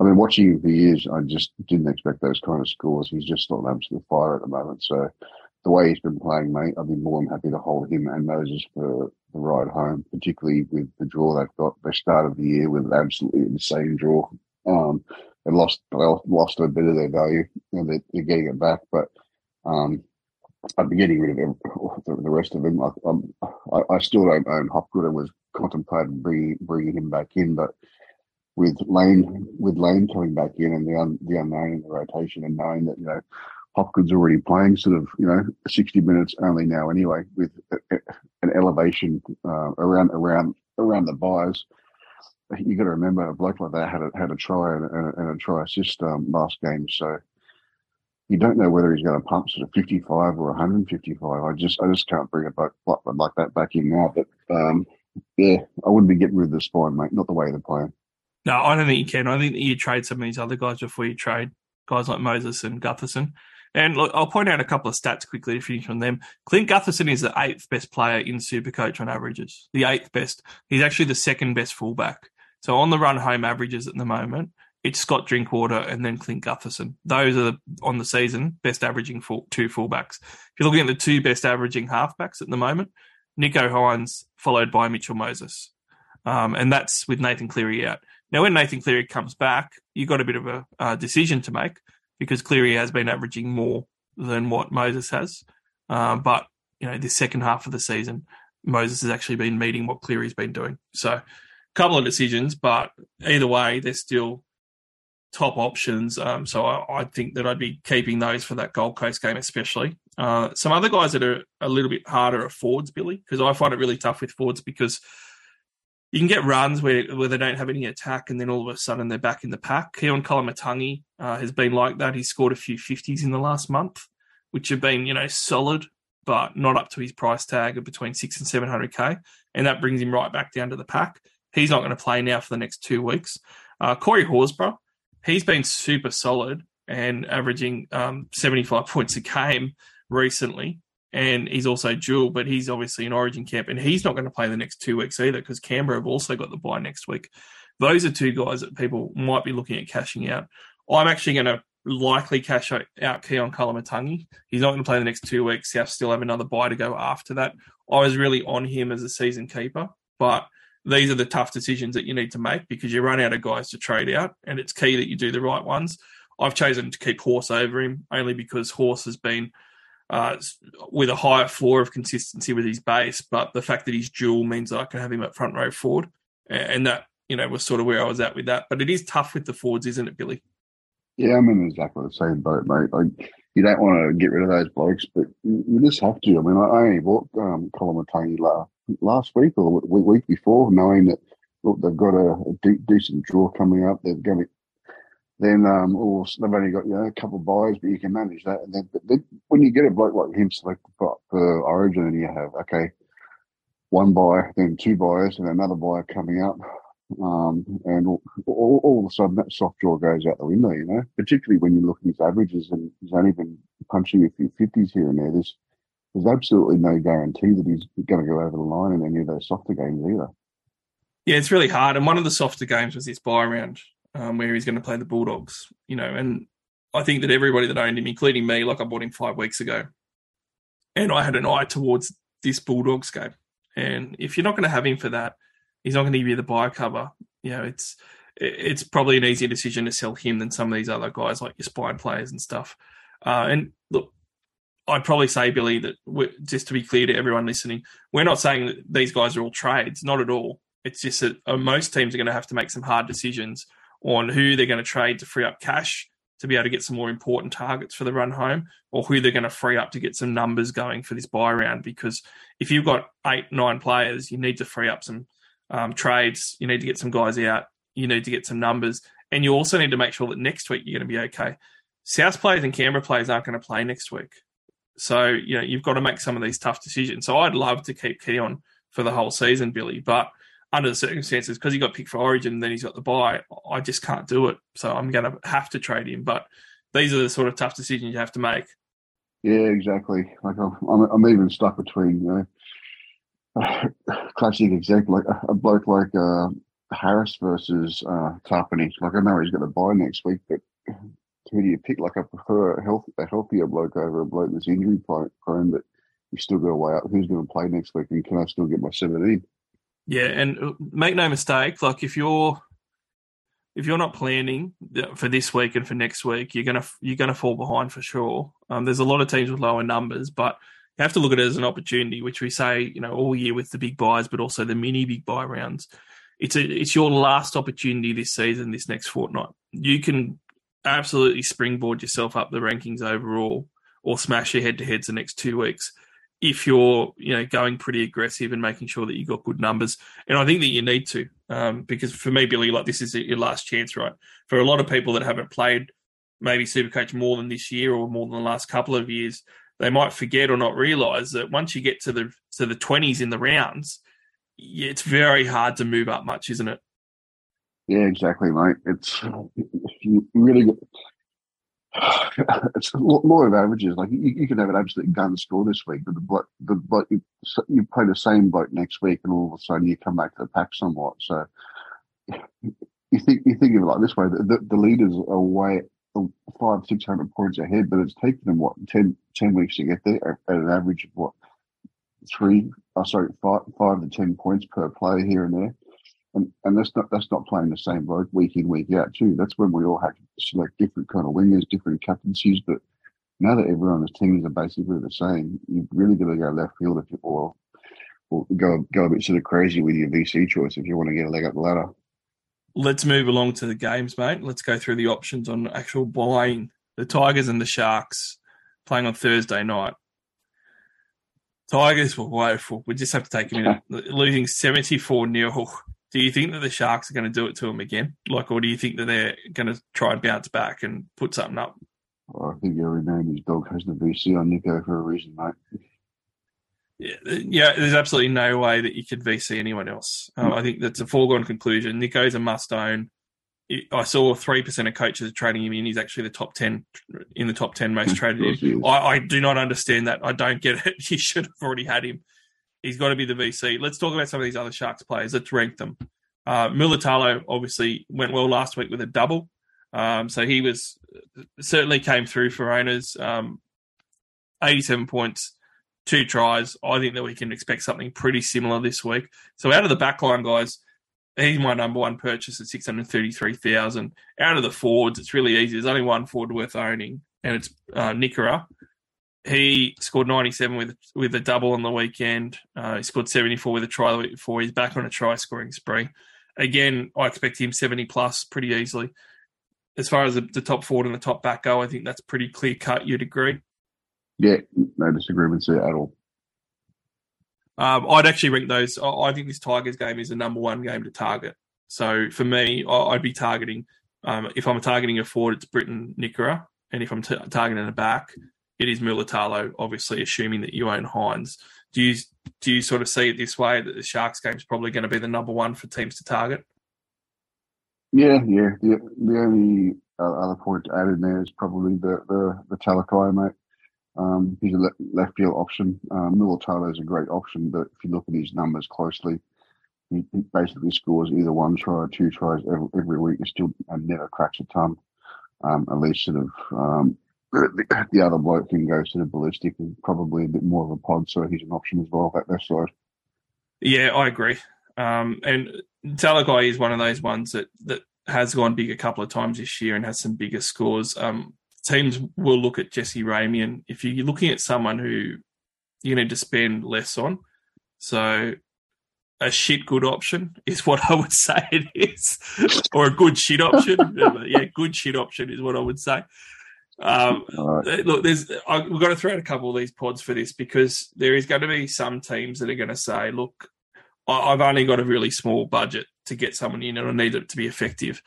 I mean, watching him for years, I just didn't expect those kind of scores. He's just not an absolute fire at the moment. So the way he's been playing, mate, I'd be more than happy to hold him and Moses for the ride home, particularly with the draw they've got. They started the year with absolutely insane draw. Um, they lost they lost a bit of their value. and they're, they're, getting it back, but um, I'd be getting rid of the, rest of them. I, I, I, still don't own Hopgood. I was contemplating bringing bringing him back in, but with Lane with Lane coming back in and the un, the unknown in the rotation and knowing that you know Hopgood's already playing sort of you know sixty minutes only now anyway with an elevation uh, around around around the byes you got to remember a bloke like that had a, had a try and, a, and a try assist um, last game, so you don't know whether he's going to pump sort of 55 or 155. I just I just can't bring a bloke like that back in now. But um, yeah, I wouldn't be getting rid of the spine, mate. Not the way they're playing. No, I don't think you can. I think you trade some of these other guys before you trade guys like Moses and Gutherson. And look, I'll point out a couple of stats quickly to finish on them. Clint Gutherson is the eighth best player in Supercoach on averages. The eighth best. He's actually the second best fullback. So on the run home averages at the moment, it's Scott Drinkwater and then Clint Gutherson. Those are the, on the season best averaging full, two fullbacks. If you're looking at the two best averaging halfbacks at the moment, Nicho Hynes followed by Mitchell Moses, um, and that's with Nathan Cleary out. Now, when Nathan Cleary comes back, you've got a bit of a uh, decision to make because Cleary has been averaging more than what Moses has. Uh, but you know, this second half of the season, Moses has actually been meeting what Cleary's been doing. So a couple of decisions, but either way, they're still top options. Um, so I, I, think that I'd be keeping those for that Gold Coast game, especially. Uh, some other guys that are a little bit harder are Fords, Billy, because I find it really tough with Fords because you can get runs where, where they don't have any attack and then all of a sudden they're back in the pack. Keon Koloamatangi uh, has been like that. He's scored a few 50s in the last month, which have been, you know, solid, but not up to his price tag of between six and 700K. And that brings him right back down to the pack. He's not going to play now for the next two weeks. Uh, Corey Horsburgh, he's been super solid and averaging um, 75 points a game recently. And he's also dual, but he's obviously in Origin camp, and he's not going to play the next two weeks either because Canberra have also got the bye next week. Those are two guys that people might be looking at cashing out. I'm actually going to likely cash out Keon Koloamatangi. He's not going to play the next two weeks. Has still have another bye to go after that. I was really on him as a season keeper, but these are the tough decisions that you need to make because you run out of guys to trade out, and it's key that you do the right ones. I've chosen to keep Horse over him only because Horse has been uh, with a higher floor of consistency with his base, but the fact that he's dual means that I can have him at front row forward, and that you know was sort of where I was at with that. But it is tough with the forwards, isn't it, Billy? Yeah, I'm in exactly the same boat, mate. Like, you don't want to get rid of those blokes, but you just have to. I mean, I only bought um, Koloamatangi last last week or the week before, knowing that look they've got a, a de- decent draw coming up. They're going to then um, or they've only got you know a couple of byes, but you can manage that. And then, but then when you get a bloke like him selected for, for Origin, and you have okay, one bye, then two byes, and another bye coming up, um, and all, all, all, of a sudden that soft draw goes out the window. You know, particularly when you look at his averages and he's only been punching a few fifties here and there. There's there's absolutely no guarantee that he's going to go over the line in any of those softer games either. Yeah, it's really hard. And one of the softer games was this bye round um, where he's going to play the Bulldogs, you know, and I think that everybody that owned him, including me, like I bought him five weeks ago, and I had an eye towards this Bulldogs game. And if you're not going to have him for that, he's not going to give you the bye cover. You know, it's it's probably an easier decision to sell him than some of these other guys like your spine players and stuff. Uh, and look, I'd probably say, Billy, that just to be clear to everyone listening, we're not saying that these guys are all trades, not at all. It's just that uh, most teams are going to have to make some hard decisions on who they're going to trade to free up cash to be able to get some more important targets for the run home, or who they're going to free up to get some numbers going for this bye round. Because if you've got eight, nine players, you need to free up some um, trades. You need to get some guys out. You need to get some numbers, and you also need to make sure that next week you're going to be okay. South players and Canberra players aren't going to play next week. So, you know, you've got to make some of these tough decisions. So I'd love to keep Keon for the whole season, Billy, but under the circumstances, because he got picked for Origin and then he's got the bye, I just can't do it. So I'm going to have to trade him. But these are the sort of tough decisions you have to make. Yeah, exactly. Like I'm, I'm, I'm even stuck between, you know, classic example, like a, bloke like uh, Harris versus uh, Tapine. Like I know he's got a bye next week, but who do you pick? Like I prefer a, health, a healthier bloke over a bloke that's injury prone, but you still got to weigh up who's going to play next week and can I still get my 17? Yeah, and uh, make no mistake, like if you're if you're not planning for this week and for next week, you're gonna you're gonna fall behind for sure. Um, there's a lot of teams with lower numbers, but you have to look at it as an opportunity, which we say you know all year with the big byes, but also the mini big bye rounds. It's a it's your last opportunity this season, this next fortnight. You can absolutely springboard yourself up the rankings overall, or smash your head to heads the next two weeks if you're you know going pretty aggressive and making sure that you got good numbers. And I think that you need to um, because for me, Billy, like this is your last chance, right? For a lot of people that haven't played maybe Supercoach more than this year or more than the last couple of years, they might forget or not realise that once you get to the to the twenties in the rounds, it's very hard to move up much, isn't it? Yeah, exactly, mate. It's you really it's more of averages. Like you, you can have an absolute gun score this week, but the you, you play the same bloke next week, and all of a sudden you come back to the pack somewhat. So you think you think of it like this way: the, the, the leaders are way five six hundred points ahead, but it's taken them what 10, 10 weeks to get there at an average of what three, oh sorry, five five to ten points per player here and there. And, and that's not that's not playing the same bloke week in week out too. That's when we all have to select different kind of wingers, different captaincies. But now that everyone's teams are basically the same, you've really got to go left field if you or or go go a bit sort of crazy with your VC choice if you want to get a leg up the ladder. Let's move along to the games, mate. Let's go through the options on actual buying the Tigers and the Sharks playing on Thursday night. Tigers were woeful. We just have to take a minute. Losing 74 0 do you think that the Sharks are going to do it to them again? Like, or do you think that they're going to try and bounce back and put something up? Well, I think every man his dog has the VC on Nicho for a reason, mate. Yeah, yeah. There's absolutely no way that you could VC anyone else. Uh, I think that's a foregone conclusion. Nicho's a must own. I saw three percent of coaches trading him in. He's actually the top ten in the top ten most traded. I, I do not understand that. I don't get it. You should have already had him. He's got to be the VC. Let's talk about some of these other Sharks players. Let's rank them. Uh, obviously went well last week with a double. Um, so he was certainly came through for owners. Um, 87 points, two tries. I think that we can expect something pretty similar this week. So out of the backline guys, he's my number one purchase at 633,000. Out of the forwards, it's really easy. There's only one forward worth owning, and it's uh. He scored 97 with with a double on the weekend. Uh, he scored 74 with a try the week before. He's back on a try scoring spree. Again, I expect him 70 plus pretty easily. As far as the, the top forward and the top back go, I think that's pretty clear cut. You'd agree? Yeah, no disagreements there at all. Um, I'd actually rank those. I, I think this Tigers game is the number one game to target. So for me, I, I'd be targeting. Um, if I'm targeting a forward, it's Briton Nikora, and if I'm t- targeting a back, it is Mulitalo, obviously assuming that you own Hynes. Do you do you sort of see it this way that the Sharks game is probably going to be the number one for teams to target? Yeah, yeah. The, the only other point to there is probably the the, the Talakai, mate. Um, he's a left, left field option. Um, Mulitalo is a great option, but if you look at his numbers closely, he, he basically scores either one try or two tries every, every week. He still and never cracks a ton. Um, at least sort of um, the, the other bloke can go sort of ballistic and probably a bit more of a pod, so he's an option as well at that side. Yeah, I agree. Um, and Talakai is one of those ones that, that has gone big a couple of times this year and has some bigger scores. Um, teams will look at Jesse Ramien if you're looking at someone who you need to spend less on. So a shit good option is what I would say it is, or a good shit option. yeah, good shit option is what I would say. Um, right. Look, there's I, we've got to throw out a couple of these pods for this because there is going to be some teams that are going to say, "Look, I, have only got a really small budget to get someone in, and I need it to be effective."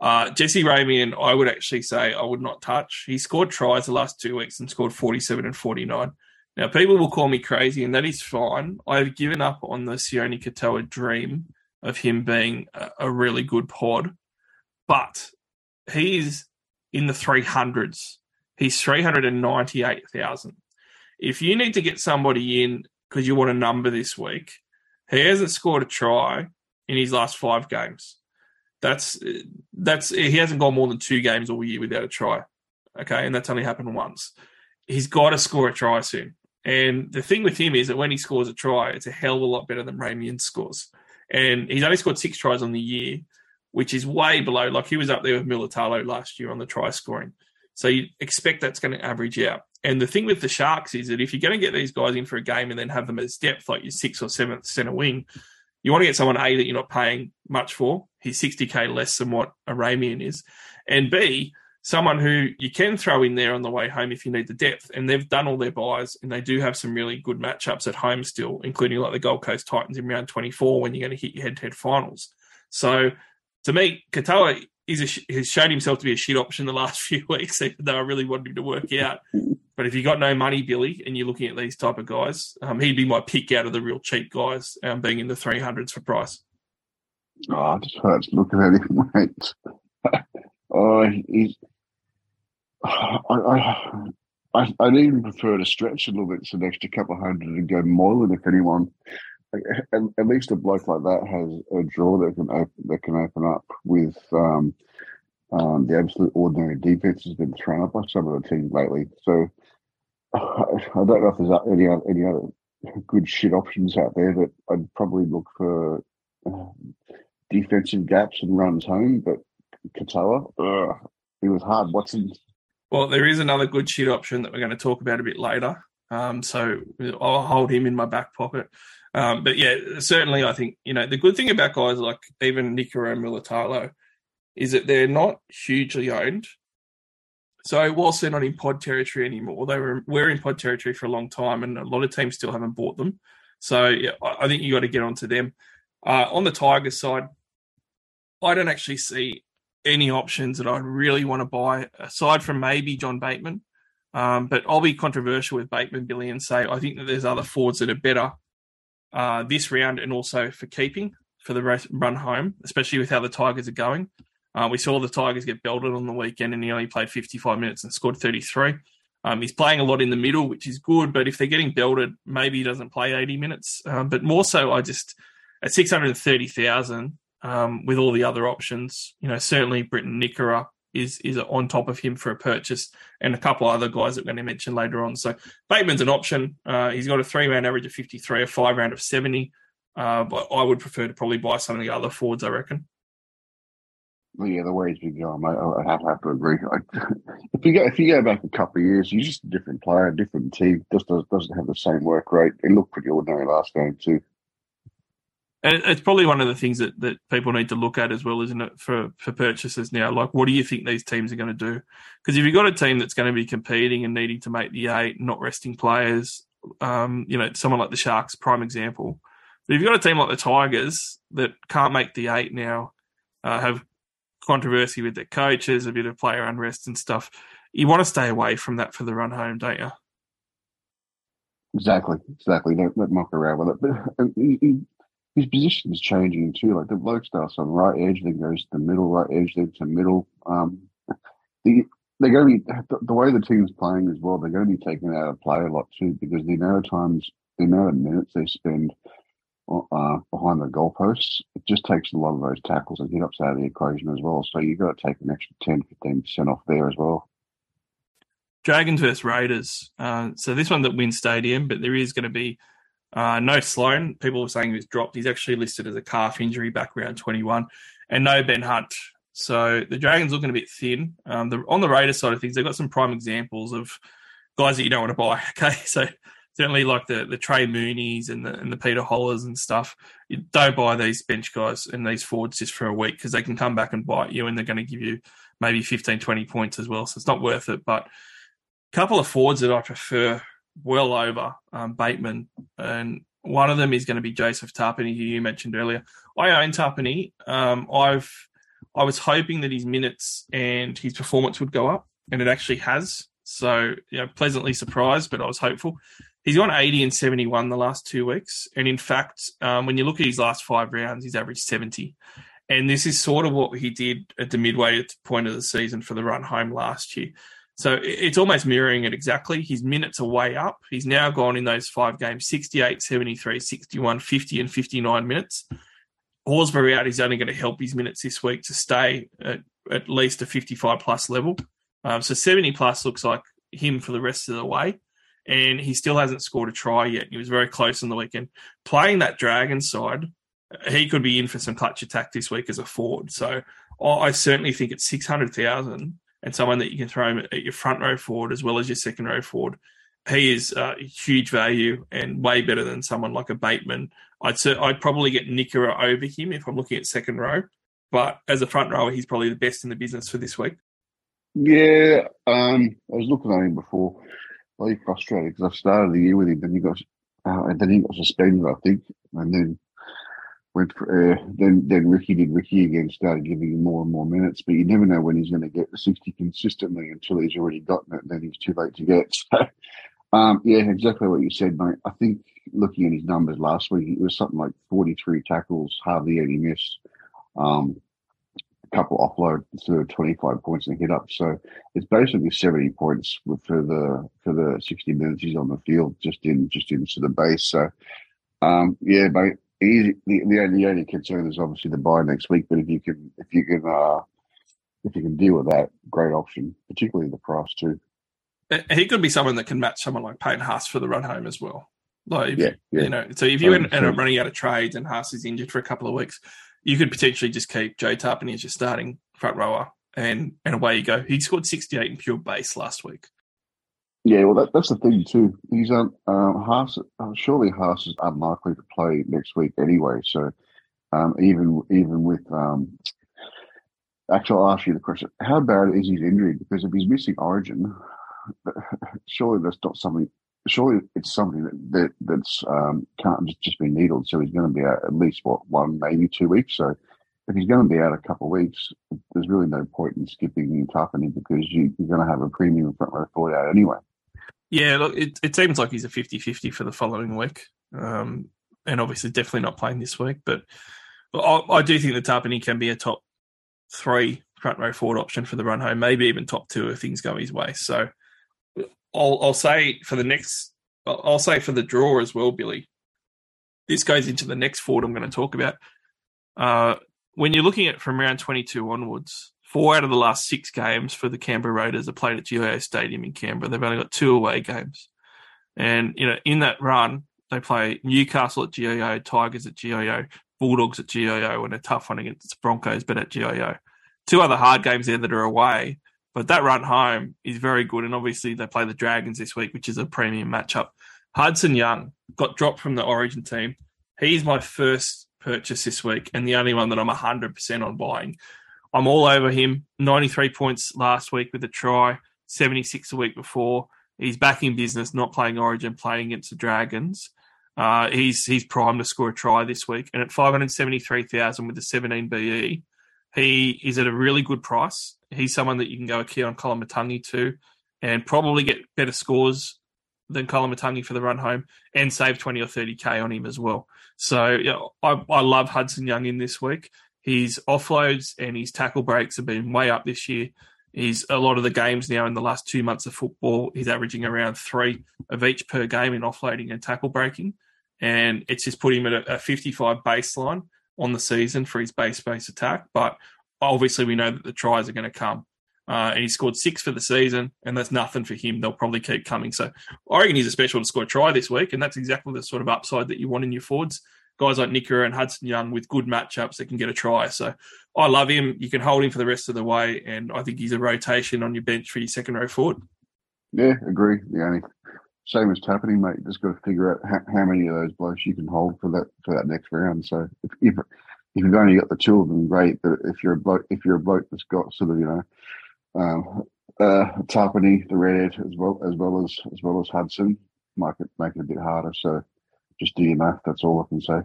Uh, Jesse Ramien, I would actually say I would not touch. He scored tries the last two weeks and scored 47 and 49. Now, people will call me crazy, and that is fine. I've given up on the Sione Katoa dream of him being a, a really good pod, but he is in the 300s. He's 398,000. If you need to get somebody in because you want a number this week, he hasn't scored a try in his last five games. That's that's he hasn't gone more than two games all year without a try. Okay, and that's only happened once. He's got to score a try soon. And the thing with him is that when he scores a try, it's a hell of a lot better than Ramien scores. And he's only scored six tries on the year, which is way below. Like he was up there with Mulitalo last year on the try scoring. So you expect that's going to average out. And the thing with the Sharks is that if you're going to get these guys in for a game and then have them as depth, like your sixth or seventh centre wing, you want to get someone A that you're not paying much for. He's 60k less than what a Ramien is, and B someone who you can throw in there on the way home if you need the depth. And they've done all their byes, and they do have some really good matchups at home still, including like the Gold Coast Titans in round 24 when you're going to hit your head-to-head finals. So to me, Katoa is a, has shown himself to be a shit option the last few weeks, even though I really wanted him to work out. But if you got no money, Billy, and you're looking at these type of guys, um, he'd be my pick out of the real cheap guys, um, being in the 300s for price. Oh, I just hurts looking at him, mate. oh, he's. I, I, I, I'd even prefer to stretch a little bit, so an extra couple of hundred and go Moylan if anyone. At, at, least a bloke like that has a draw that can open that can open up with um, um, the absolute ordinary defense has been thrown up by some of the teams lately. So I don't know if there's any other, any other good shit options out there, but I'd probably look for uh, defensive gaps and runs home. But Katoa, it was hard. Watson. Well, there is another good shit option that we're going to talk about a bit later. Um, so I'll hold him in my back pocket. Um, but yeah, certainly, I think you know the good thing about guys like even Nikora Mulitalo is that they're not hugely owned. So whilst they're not in pod territory anymore, they were were in pod territory for a long time, and a lot of teams still haven't bought them. So yeah, I think you got to get onto them. Uh, on the Tigers side, I don't actually see any options that I really want to buy aside from maybe John Bateman. Um, but I'll be controversial with Bateman, Billy, and say I think that there's other forwards that are better uh, this round and also for keeping for the run home, especially with how the Tigers are going. Uh, we saw the Tigers get belted on the weekend and he only played 55 minutes and scored 33. Um, he's playing a lot in the middle, which is good, but if they're getting belted, maybe he doesn't play 80 minutes. Um, but more so, I just, at 630,000, um, with all the other options, you know, certainly Briton Nikora is is on top of him for a purchase, and a couple other guys that we're going to mention later on. So Bateman's an option. Uh, he's got a three round average of 53, a five round of 70. Uh, but I would prefer to probably buy some of the other forwards, I reckon yeah, the way he's been going, I, I have, have to agree. If you go if you go back a couple of years, he's just a different player, a different team. Just does, doesn't have the same work rate. He looked pretty ordinary last game too. It's probably one of the things that, that people need to look at as well, isn't it, for for purchases now? Like, what do you think these teams are going to do? Because if you've got a team that's going to be competing and needing to make the eight, not resting players, um, you know, someone like the Sharks, prime example. But if you've got a team like the Tigers that can't make the eight now, uh, have controversy with their coaches, a bit of player unrest and stuff. You want to stay away from that for the run home, don't you? Exactly, exactly. Don't, don't muck around with it. But his position is changing too. Like the bloke starts on right edge, then goes to the middle, right edge, then to middle. Um, the, they're going to be the, the way the team's playing as well. They're going to be taking out of play a lot too because the amount of times, the amount of minutes they spend uh, behind the goalposts, it just takes a lot of those tackles and hit ups out of the equation as well. So you've got to take an extra 10, 15% off there as well. Dragons versus Raiders. Uh, so this one that wins stadium, but there is going to be uh, no Sloan. People were saying he was dropped. He's actually listed as a calf injury back around 21. And no Ben Hunt. So the Dragons looking a bit thin. Um, the, on the Raiders side of things, they've got some prime examples of guys that you don't want to buy. Okay, so certainly like the the Trey Mooneys and the and the Peter Hollers and stuff. You don't buy these bench guys and these forwards just for a week because they can come back and bite you and they're going to give you maybe 15, 20 points as well. So it's not worth it. But a couple of forwards that I prefer well over um, Bateman and one of them is going to be Joseph Tapine, who you mentioned earlier. I own Tapine. Um, I've I was hoping that his minutes and his performance would go up, and it actually has. So, you know, pleasantly surprised, but I was hopeful. He's gone 80 and 71 the last two weeks. And in fact, um, when you look at his last five rounds, he's averaged 70. And this is sort of what he did at the midway point of the season for the run home last year. So it's almost mirroring it exactly. His minutes are way up. He's now gone in those five games 68, 73, 61, 50, and 59 minutes. Horsburgh out is only going to help his minutes this week to stay at, at least a 55 plus level. Um, so 70 plus looks like him for the rest of the way. And he still hasn't scored a try yet. He was very close on the weekend. Playing that Dragon side, he could be in for some clutch attack this week as a forward. So I certainly think it's 600,000 and someone that you can throw him at your front row forward as well as your second row forward. He is uh, huge value and way better than someone like a Bateman. I'd I'd probably get Nikora over him if I'm looking at second row, but as a front rower, he's probably the best in the business for this week. Yeah, um, I was looking at him before. Very frustrated because I started the year with him, then he got uh, and then he got suspended, I think, and then uh, then then Ricky did Ricky again, started giving him more and more minutes. But you never know when he's going to get the sixty consistently until he's already gotten it. Then he's too late to get. So, um, yeah, exactly what you said, mate. I think looking at his numbers last week, it was something like forty three tackles, hardly any miss. Um, a couple offload for 25 points and hit up. So it's basically 70 points for the for the 60 minutes he's on the field, just in just into the base. So um, yeah, mate. Easy. The, the, only, the only concern is obviously the bye next week. But if you can if you can uh, if you can deal with that, great option, particularly the price too. He could be someone that can match someone like Payne Haas for the run home as well. Like, yeah, yeah. you know, so if you end, end up running out of trades and Haas is injured for a couple of weeks, you could potentially just keep Joe Tapine as your starting front rower, and and away you go. He scored 68 in pure base last week. Yeah, well, that, that's the thing too. He's um, uh, Haas. Uh, surely Haas is unlikely to play next week anyway. So um, even even with um, actually, I'll ask you the question: How bad is his injury? Because if he's missing Origin, surely that's not something. Surely it's something that, that that's um, can't just, be needled. So he's going to be out at least what one, maybe two weeks. So if he's going to be out a couple of weeks, there's really no point in skipping Tapine because you, you're going to have a premium front row forward out anyway. Yeah, look, it, it seems like he's a 50 50 for the following week. Um, and obviously, definitely not playing this week. But I, I do think that Tapine can be a top three front row forward option for the run home, maybe even top two if things go his way. So I'll, I'll say for the next, I'll say for the draw as well, Billy. This goes into the next forward I'm going to talk about. Uh, when you're looking at from round 22 onwards, four out of the last six games for the Canberra Raiders are played at GIO Stadium in Canberra. They've only got two away games. And, you know, in that run, they play Newcastle at GIO, Tigers at GIO, Bulldogs at GIO, and a tough one against Broncos, but at GIO. Two other hard games there that are away. But that run home is very good. And obviously, they play the Dragons this week, which is a premium matchup. Hudson Young got dropped from the Origin team. He's my first purchase this week and the only one that I'm 100% on buying. I'm all over him. 93 points last week with a try, 76 a week before. He's back in business, not playing Origin, playing against the Dragons. Uh, he's he's primed to score a try this week, and at 573,000 with a 17 BE, he is at a really good price. He's someone that you can go a Keon Koloamatangi to, and probably get better scores than Koloamatangi for the run home, and save 20 or 30k on him as well. So yeah, I, I love Hudson Young in this week. His offloads and his tackle breaks have been way up this year. He's a lot of the games now in the last two months of football. He's averaging around three of each per game in offloading and tackle breaking, and it's just put him at a, a 55 baseline on the season for his base base attack. But obviously, we know that the tries are going to come. Uh, and he scored six for the season, and that's nothing for him. They'll probably keep coming. So I reckon he's a special to score a try this week, and that's exactly the sort of upside that you want in your forwards. Guys like Nikora and Hudson Young with good matchups that can get a try. So I love him. You can hold him for the rest of the way, and I think he's a rotation on your bench for your second row forward. Yeah, agree. The only same as happening, mate. Just got to figure out how, how many of those blokes you can hold for that for that next round. So if if, if you've only got the two of them, great. But if you're a bloke, if you're a bloke that's got sort of you know, um, uh, Tapine, the redhead, as well as well as as well as Hudson, might make it a bit harder. So just do your math. That's all I can say.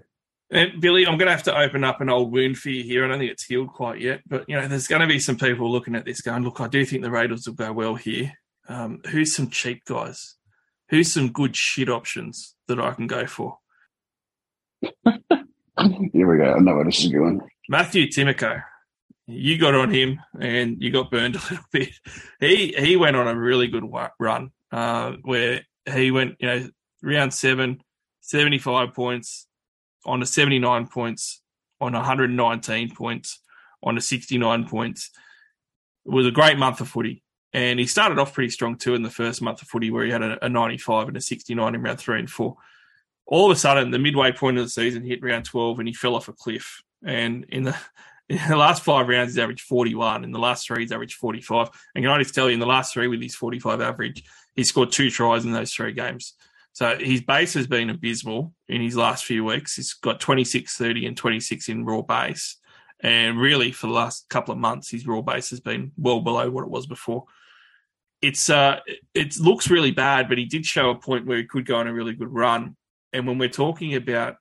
And Billy, I'm going to have to open up an old wound for you here. I don't think it's healed quite yet, but you know, there's going to be some people looking at this going, "Look, I do think the Raiders will go well here. Um, who's some cheap guys? Who's some good shit options that I can go for?" Here we go. I know where this is going. Matthew Timoko. You got on him and you got burned a little bit. He he went on a really good run uh, where he went, you know, round seven, 75 points, on to 79 points, on 119 points, on to 69 points. It was a great month of footy. And he started off pretty strong too in the first month of footy, where he had a, a 95 and a 69 in round three and four. All of a sudden, the midway point of the season hit round 12 and he fell off a cliff. And in the in the last five rounds, he's averaged 41. In the last three, he's averaged 45. And can I just tell you, in the last three with his 45 average, he scored two tries in those three games. So his base has been abysmal in his last few weeks. He's got 26, 30, and 26 in raw base. And really, for the last couple of months, his raw base has been well below what it was before. It's uh, it looks really bad, but he did show a point where he could go on a really good run. And when we're talking about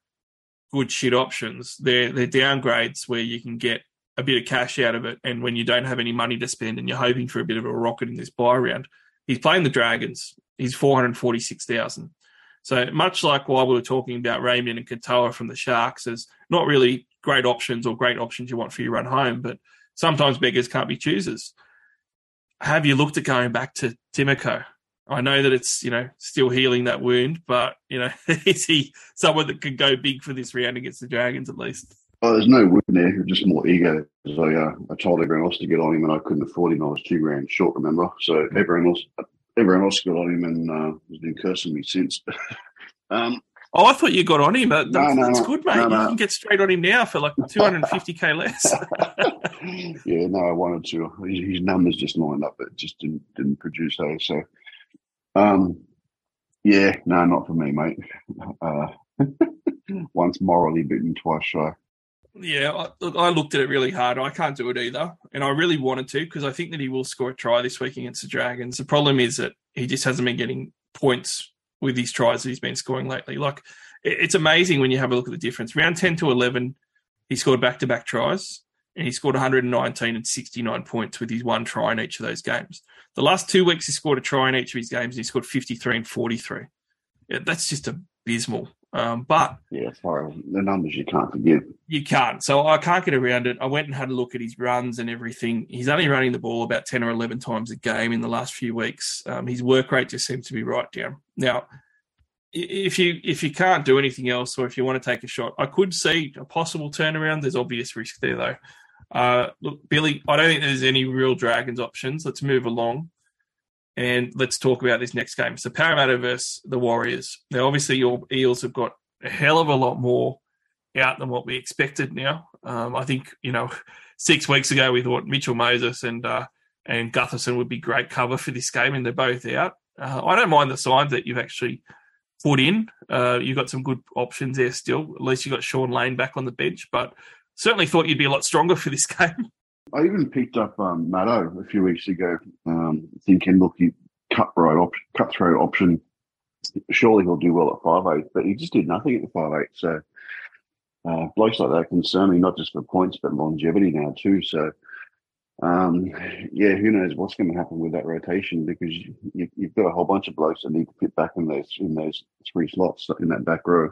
good shit options, they're they're downgrades where you can get a bit of cash out of it. And when you don't have any money to spend and you're hoping for a bit of a rocket in this bye round, he's playing the Dragons. He's 446,000. So much like while we were talking about Ramien and Katoa from the Sharks as not really great options or great options you want for your run home, but sometimes beggars can't be choosers. Have you looked at going back to Timoko? I know that it's you know still healing that wound, but you know is he someone that could go big for this round against the Dragons at least? Oh, there's no wound there, just more ego. I uh, I told everyone else to get on him, and I couldn't afford him. I was two grand short, remember? So everyone else everyone else got on him and uh, has been cursing me since. um, oh, I thought you got on him. That's, no, no, that's no, good, mate. you can get straight on him now for like 250k less. yeah, no, I wanted to. His, his numbers just lined up, but just didn't didn't produce those. So, um, yeah, no, not for me, mate. Uh, once morally beaten, twice shy. Yeah, I, I looked at it really hard. I can't do it either, and I really wanted to because I think that he will score a try this week against the Dragons. The problem is that he just hasn't been getting points with these tries that he's been scoring lately. Like it, it's amazing when you have a look at the difference. Round ten to eleven, he scored back to back tries, and he scored 119 and 69 points with his one try in each of those games. The last two weeks, he scored a try in each of his games, and he scored 53 and 43. Yeah, that's just abysmal. Um, but Yeah, sorry, the numbers you can't forgive. you can't. So I can't get around it. I went and had a look at his runs and everything. He's only running the ball about 10 or 11 times a game in the last few weeks. Um, his work rate just seems to be right down. Now, if you if you can't do anything else or if you want to take a shot, I could see a possible turnaround. There's obvious risk there though. Uh, look, Billy, I don't think there's any real Dragons options. Let's move along. And let's talk about this next game. So Parramatta versus the Warriors. Now, obviously, your Eels have got a hell of a lot more out than what we expected now. Um, I think, you know, six weeks ago we thought Mitchell Moses and uh, and Gutherson would be great cover for this game, and they're both out. Uh, I don't mind the signs that you've actually put in. Uh, you've got some good options there still. At least you got Shaun Lane back on the bench, but certainly thought you'd be a lot stronger for this game. I even picked up um, Maddo a few weeks ago, um, thinking, look, he cutthroat op- cutthroat option. Surely he'll do well at five eight, but he just did nothing at the five eight. So uh, blokes like that concern me not just for points but longevity now too. So um, yeah, who knows what's going to happen with that rotation because you, you, you've got a whole bunch of blokes that need to fit back in those in those three slots in that back row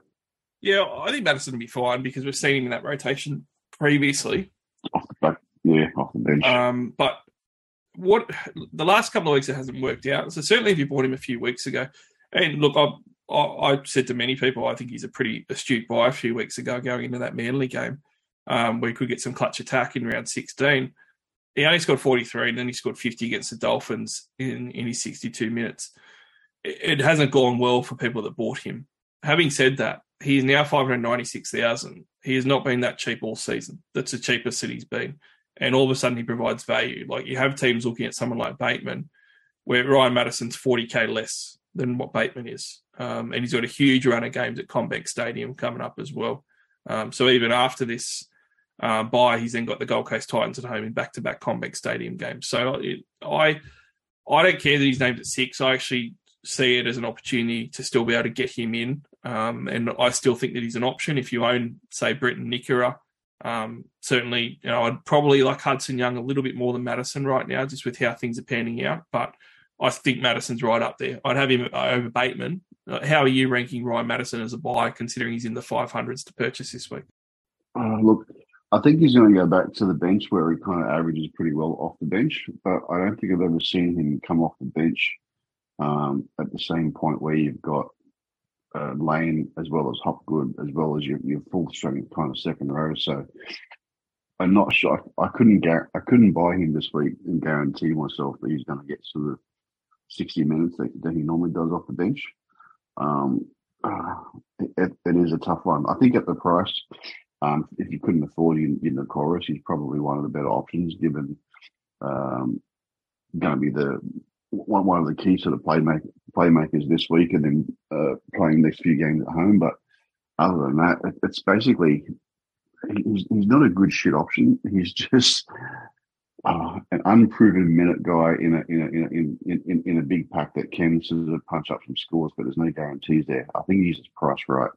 Yeah, I think Matterson will be fine because we've seen him in that rotation previously. off the back. Yeah, off the bench. Um, but what the last couple of weeks it hasn't worked out. So certainly, if you bought him a few weeks ago, and look, I, I, I said to many people, I think he's a pretty astute buy a few weeks ago going into that Manly game, um, where he could get some clutch attack in round sixteen. He only scored forty three, and then he scored fifty against the Dolphins in in his sixty two minutes. It, it hasn't gone well for people that bought him. Having said that, he is now 596,000. He has not been that cheap all season. That's the cheapest that he's been. And all of a sudden he provides value. Like you have teams looking at someone like Bateman, where Ryan Matterson's 40k less than what Bateman is. Um, and he's got a huge run of games at CommBank Stadium coming up as well. Um, so even after this uh, bye, he's then got the Gold Coast Titans at home in back-to-back CommBank Stadium games. So it, I, I don't care that he's named at six. I actually see it as an opportunity to still be able to get him in. Um, and I still think that he's an option if you own, say, Briton Nikora. Um, certainly, you know, I'd probably like Hudson Young a little bit more than Matterson right now, just with how things are panning out. But I think Matterson's right up there. I'd have him over Bateman. Uh, how are you ranking Ryan Matterson as a buy, considering he's in the 500s to purchase this week? Uh, look, I think he's going to go back to the bench where he kind of averages pretty well off the bench, but I don't think I've ever seen him come off the bench um, at the same point where you've got uh, Lane as well as Hopgood as well as your, your full strength kind of second row. So I'm not sure. I, I couldn't gar- I couldn't buy him this week and guarantee myself that he's going to get sort of 60 minutes that, that he normally does off the bench. Um, uh, it, it is a tough one. I think at the price, um, if you couldn't afford him in the chorus, he's probably one of the better options given um, going to be the one, one of the key sort of playmaker, playmakers this week and then uh, playing next few games at home. But other than that, it, it's basically he's, he's not a good shit option. He's just uh, an unproven minute guy in a in a, in, a, in, in, in a big pack that can sort of punch up some scores, but there's no guarantees there. I think he's priced right.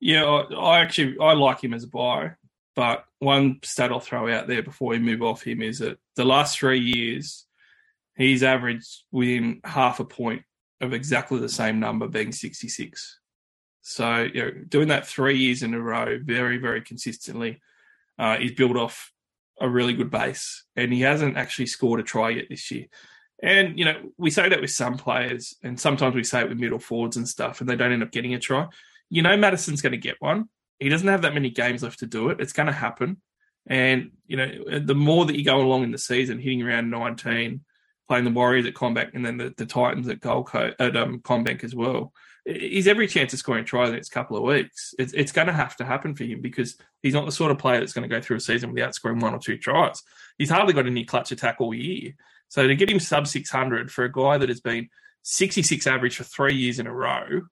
Yeah, I, I actually I like him as a buy, but one stat I'll throw out there before we move off him is that the last three years he's averaged within half a point of exactly the same number, being 66. So, you know, doing that three years in a row, very, very consistently, uh, he's built off a really good base, and he hasn't actually scored a try yet this year. And you know, we say that with some players, and sometimes we say it with middle forwards and stuff, and they don't end up getting a try. You know, Matterson's going to get one. He doesn't have that many games left to do it. It's going to happen. And you know, the more that you go along in the season, hitting around 19, playing the Warriors at CommBank and then the, the Titans at Gold Coast at um, CommBank as well. He's every chance of scoring a try in the next couple of weeks. It's, it's going to have to happen for him because he's not the sort of player that's going to go through a season without scoring one or two tries. He's hardly got any clutch attack all year. So to get him sub 600 for a guy that has been 66 average for three years in a row,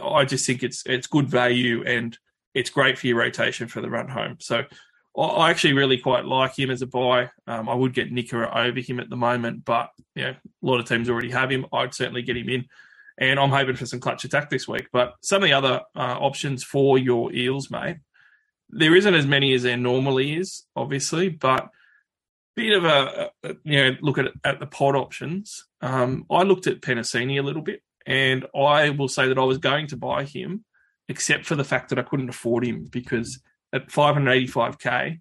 I just think it's it's good value and it's great for your rotation for the run home. So I actually really quite like him as a buy. Um, I would get Nikora over him at the moment, but you know, a lot of teams already have him. I'd certainly get him in. And I'm hoping for some clutch attack this week. But some of the other uh, options for your Eels, mate, there isn't as many as there normally is, obviously, but bit of a, a you know look at at the pod options. Um, I looked at Penisini a little bit, and I will say that I was going to buy him, except for the fact that I couldn't afford him because at 585k,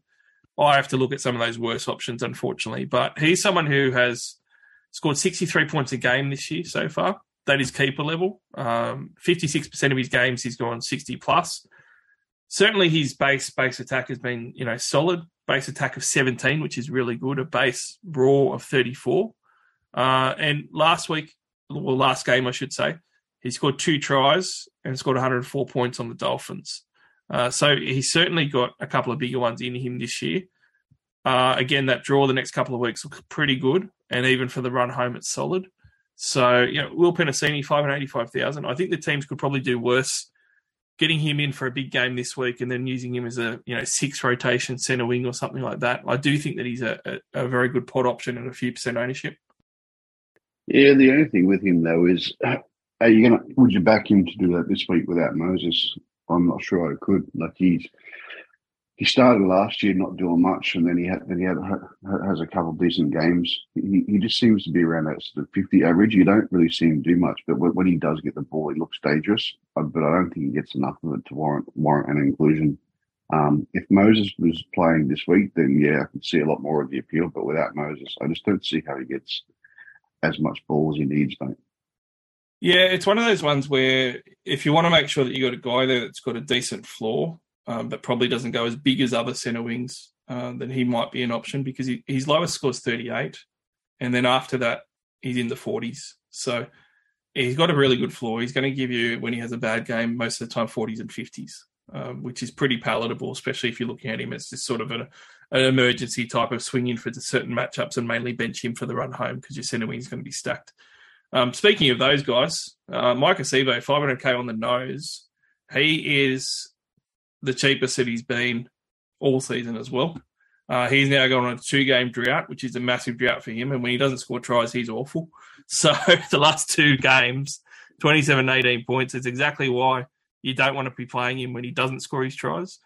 I have to look at some of those worse options, unfortunately. But he's someone who has scored 63 points a game this year so far. That is keeper level. Um, 56% of his games he's gone 60 plus. Certainly his base base attack has been, you know, solid. Base attack of 17, which is really good. A base raw of 34. Uh, and last week, well, last game, I should say, he scored two tries and scored 104 points on the Dolphins. Uh, so he's certainly got a couple of bigger ones in him this year. Uh, again, that draw the next couple of weeks looks pretty good, and even for the run home, it's solid. So, you know, Will Penisini, 585,000. I think the teams could probably do worse getting him in for a big game this week and then using him as a, you know, six rotation centre wing or something like that. I do think that he's a, a, a very good pot option and a few percent ownership. Yeah, the only thing with him, though, is are you to, would you back him to do that this week without Moses? I'm not sure I could. Like he's he started last year not doing much, and then he had then he had has a couple decent games. He he just seems to be around that sort of 50 average. You don't really see him do much, but when he does get the ball, he looks dangerous. Uh, but I don't think he gets enough of it to warrant warrant an inclusion. Um, if Moses was playing this week, then yeah, I could see a lot more of the appeal. But without Moses, I just don't see how he gets as much ball as he needs, mate. Yeah, it's one of those ones where if you want to make sure that you got a guy there that's got a decent floor, um, but probably doesn't go as big as other centre wings, uh, then he might be an option because he, his lowest score is 38. And then after that, he's in the 40s. So he's got a really good floor. He's going to give you, when he has a bad game, most of the time 40s and 50s, um, which is pretty palatable, especially if you're looking at him as just sort of an, an emergency type of swing in for certain matchups and mainly bench him for the run home because your centre wing is going to be stacked. Um, speaking of those guys, uh, Maika Sivo, 500k on the nose. He is the cheapest that he's been all season as well. Uh, he's now gone on a two game drought, which is a massive drought for him. And when he doesn't score tries, he's awful. So the last two games, 27 18 points. It's exactly why you don't want to be playing him when he doesn't score his tries.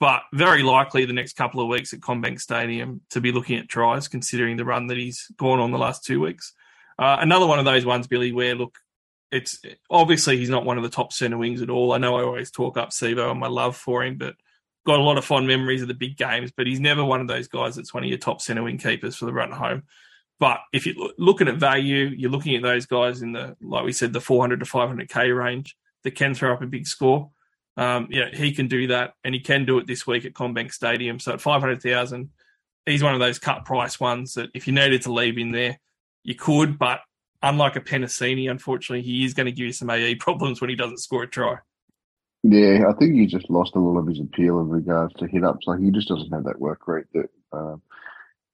But very likely the next couple of weeks at CommBank Stadium to be looking at tries, considering the run that he's gone on the last two weeks. Uh, another one of those ones, Billy, where look, it's obviously he's not one of the top centre wings at all. I know I always talk up Sivo and my love for him, but got a lot of fond memories of the big games. But he's never one of those guys that's one of your top centre wing keepers for the run home. But if you're looking at value, you're looking at those guys in the, like we said, the 400 to 500k range that can throw up a big score. Um, yeah, he can do that, and he can do it this week at CommBank Stadium. So at 500,000, he's one of those cut price ones that if you needed to leave in there, you could. But unlike a Penisini, unfortunately, he is going to give you some AE problems when he doesn't score a try. Yeah, I think he just lost a lot of his appeal in regards to hit ups. Like he just doesn't have that work rate that uh,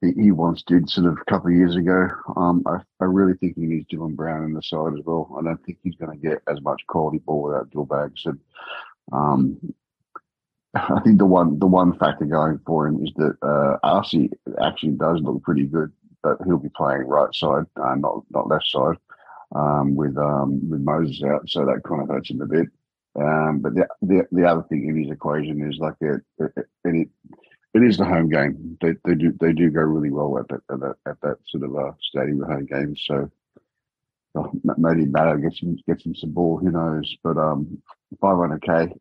he, he, once did sort of a couple of years ago. Um, I, I really think he needs Dylan Brown in the side as well. I don't think he's going to get as much quality ball without dual bags. And um, I think the one the one factor going for him is that uh, Arcee actually does look pretty good, but he'll be playing right side, uh, not not left side, um, with um, with Moses out, so that kind of hurts him a bit. Um, but the, the the other thing in his equation is like it, it, it, it is the home game. They they do they do go really well at that at that, at that sort of uh, stadium home game. So oh, maybe Matter gets him gets him some ball. Who knows? But um, 500k,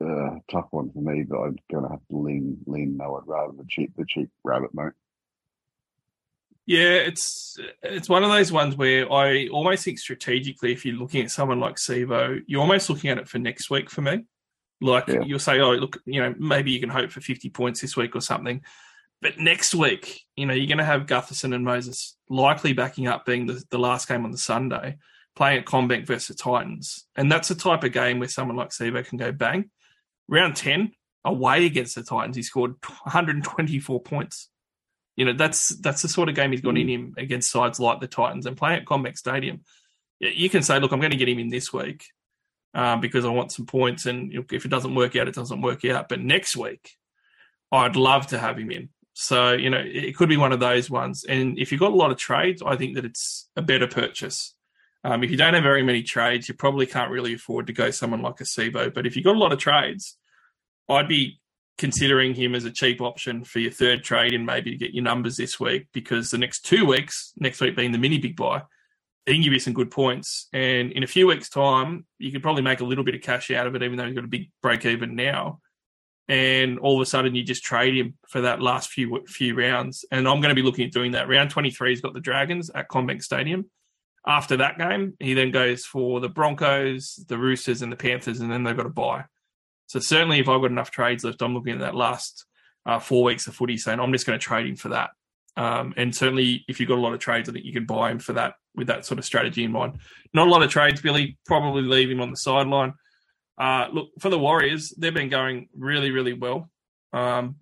uh, tough one for me. But I'm gonna have to lean lean Noah rather than cheap the cheap rabbit, mate. Yeah, it's it's one of those ones where I almost think strategically, if you're looking at someone like Sivo, you're almost looking at it for next week for me. Like yeah. you'll say, oh, look, you know, maybe you can hope for 50 points this week or something. But next week, you know, you're going to have Gutherson and Moses likely backing up being the, the last game on the Sunday, playing at CommBank versus Titans. And that's the type of game where someone like Sivo can go bang. Round 10, away against the Titans, he scored 124 points. You know, that's that's the sort of game he's got in mm. him against sides like the Titans and playing at CommBank Stadium. You can say, look, I'm going to get him in this week um, because I want some points. And if it doesn't work out, it doesn't work out. But next week, I'd love to have him in. So, you know, it could be one of those ones. And if you've got a lot of trades, I think that it's a better purchase. Um, if you don't have very many trades, you probably can't really afford to go someone like a Sivo. But if you've got a lot of trades, I'd be considering him as a cheap option for your third trade and maybe to get your numbers this week because the next two weeks, next week being the mini big bye, he can give you some good points. And in a few weeks' time, you could probably make a little bit of cash out of it, even though you've got a big break even now. And all of a sudden, you just trade him for that last few few rounds. And I'm going to be looking at doing that. Round 23, he's got the Dragons at CommBank Stadium. After that game, he then goes for the Broncos, the Roosters, and the Panthers, and then they've got a bye. So certainly, if I've got enough trades left, I'm looking at that last uh, four weeks of footy, saying I'm just going to trade him for that. Um, and certainly, if you've got a lot of trades, I think you can buy him for that with that sort of strategy in mind. Not a lot of trades, Billy. Probably leave him on the sideline. Uh, look for the Warriors; they've been going really, really well. Um,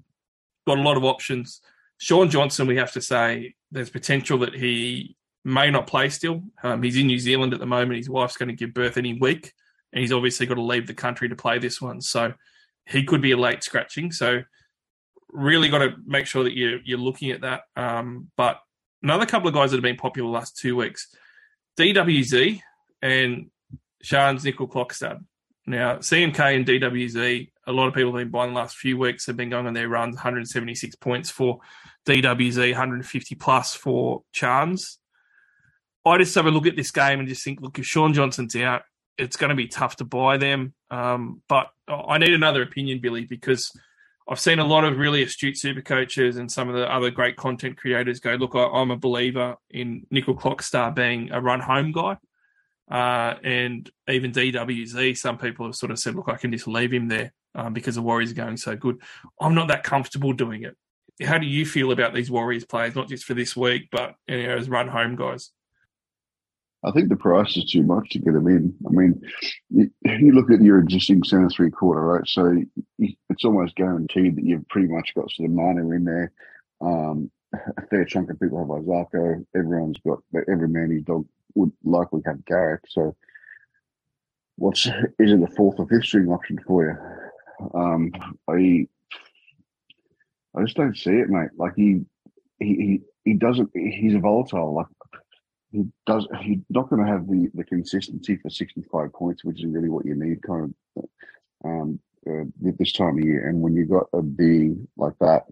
got a lot of options. Shaun Johnson, we have to say, there's potential that he may not play still. Um, he's in New Zealand at the moment. His wife's going to give birth any week, and he's obviously got to leave the country to play this one. So he could be a late scratching. So really got to make sure that you're you're looking at that. Um, but another couple of guys that have been popular last two weeks, DWZ and Charnze Nicoll-Klokstad. Now CMK and DWZ, a lot of people have been buying the last few weeks have been going on their runs. 176 points for DWZ, 150 plus for Charnze. I just have a look at this game and just think, look, if Shaun Johnson's out, it's going to be tough to buy them. Um, but I need another opinion, Billy, because I've seen a lot of really astute super coaches and some of the other great content creators go, look, I, am a believer in Nicoll-Klokstad being a run home guy. Uh, and even DWZ, some people have sort of said, look, I can just leave him there um, because the Warriors are going so good. I'm not that comfortable doing it. How do you feel about these Warriors players, not just for this week, but you know, as run home guys? I think the price is too much to get them in. I mean, you, you look at your existing centre three quarter, right? So it's almost guaranteed that you've pretty much got sort of Manu in there. Um, a fair chunk of people have Isaako. Everyone's got every man his dog would likely have Garrick. So what's is it a fourth or fifth string option for you? Um, I I just don't see it, mate. Like he he he, he doesn't. He's a volatile. Like he does. He's not going to have the the consistency for sixty five points, which is really what you need, kind of. Um, uh, this time of year, and when you've got a B like that,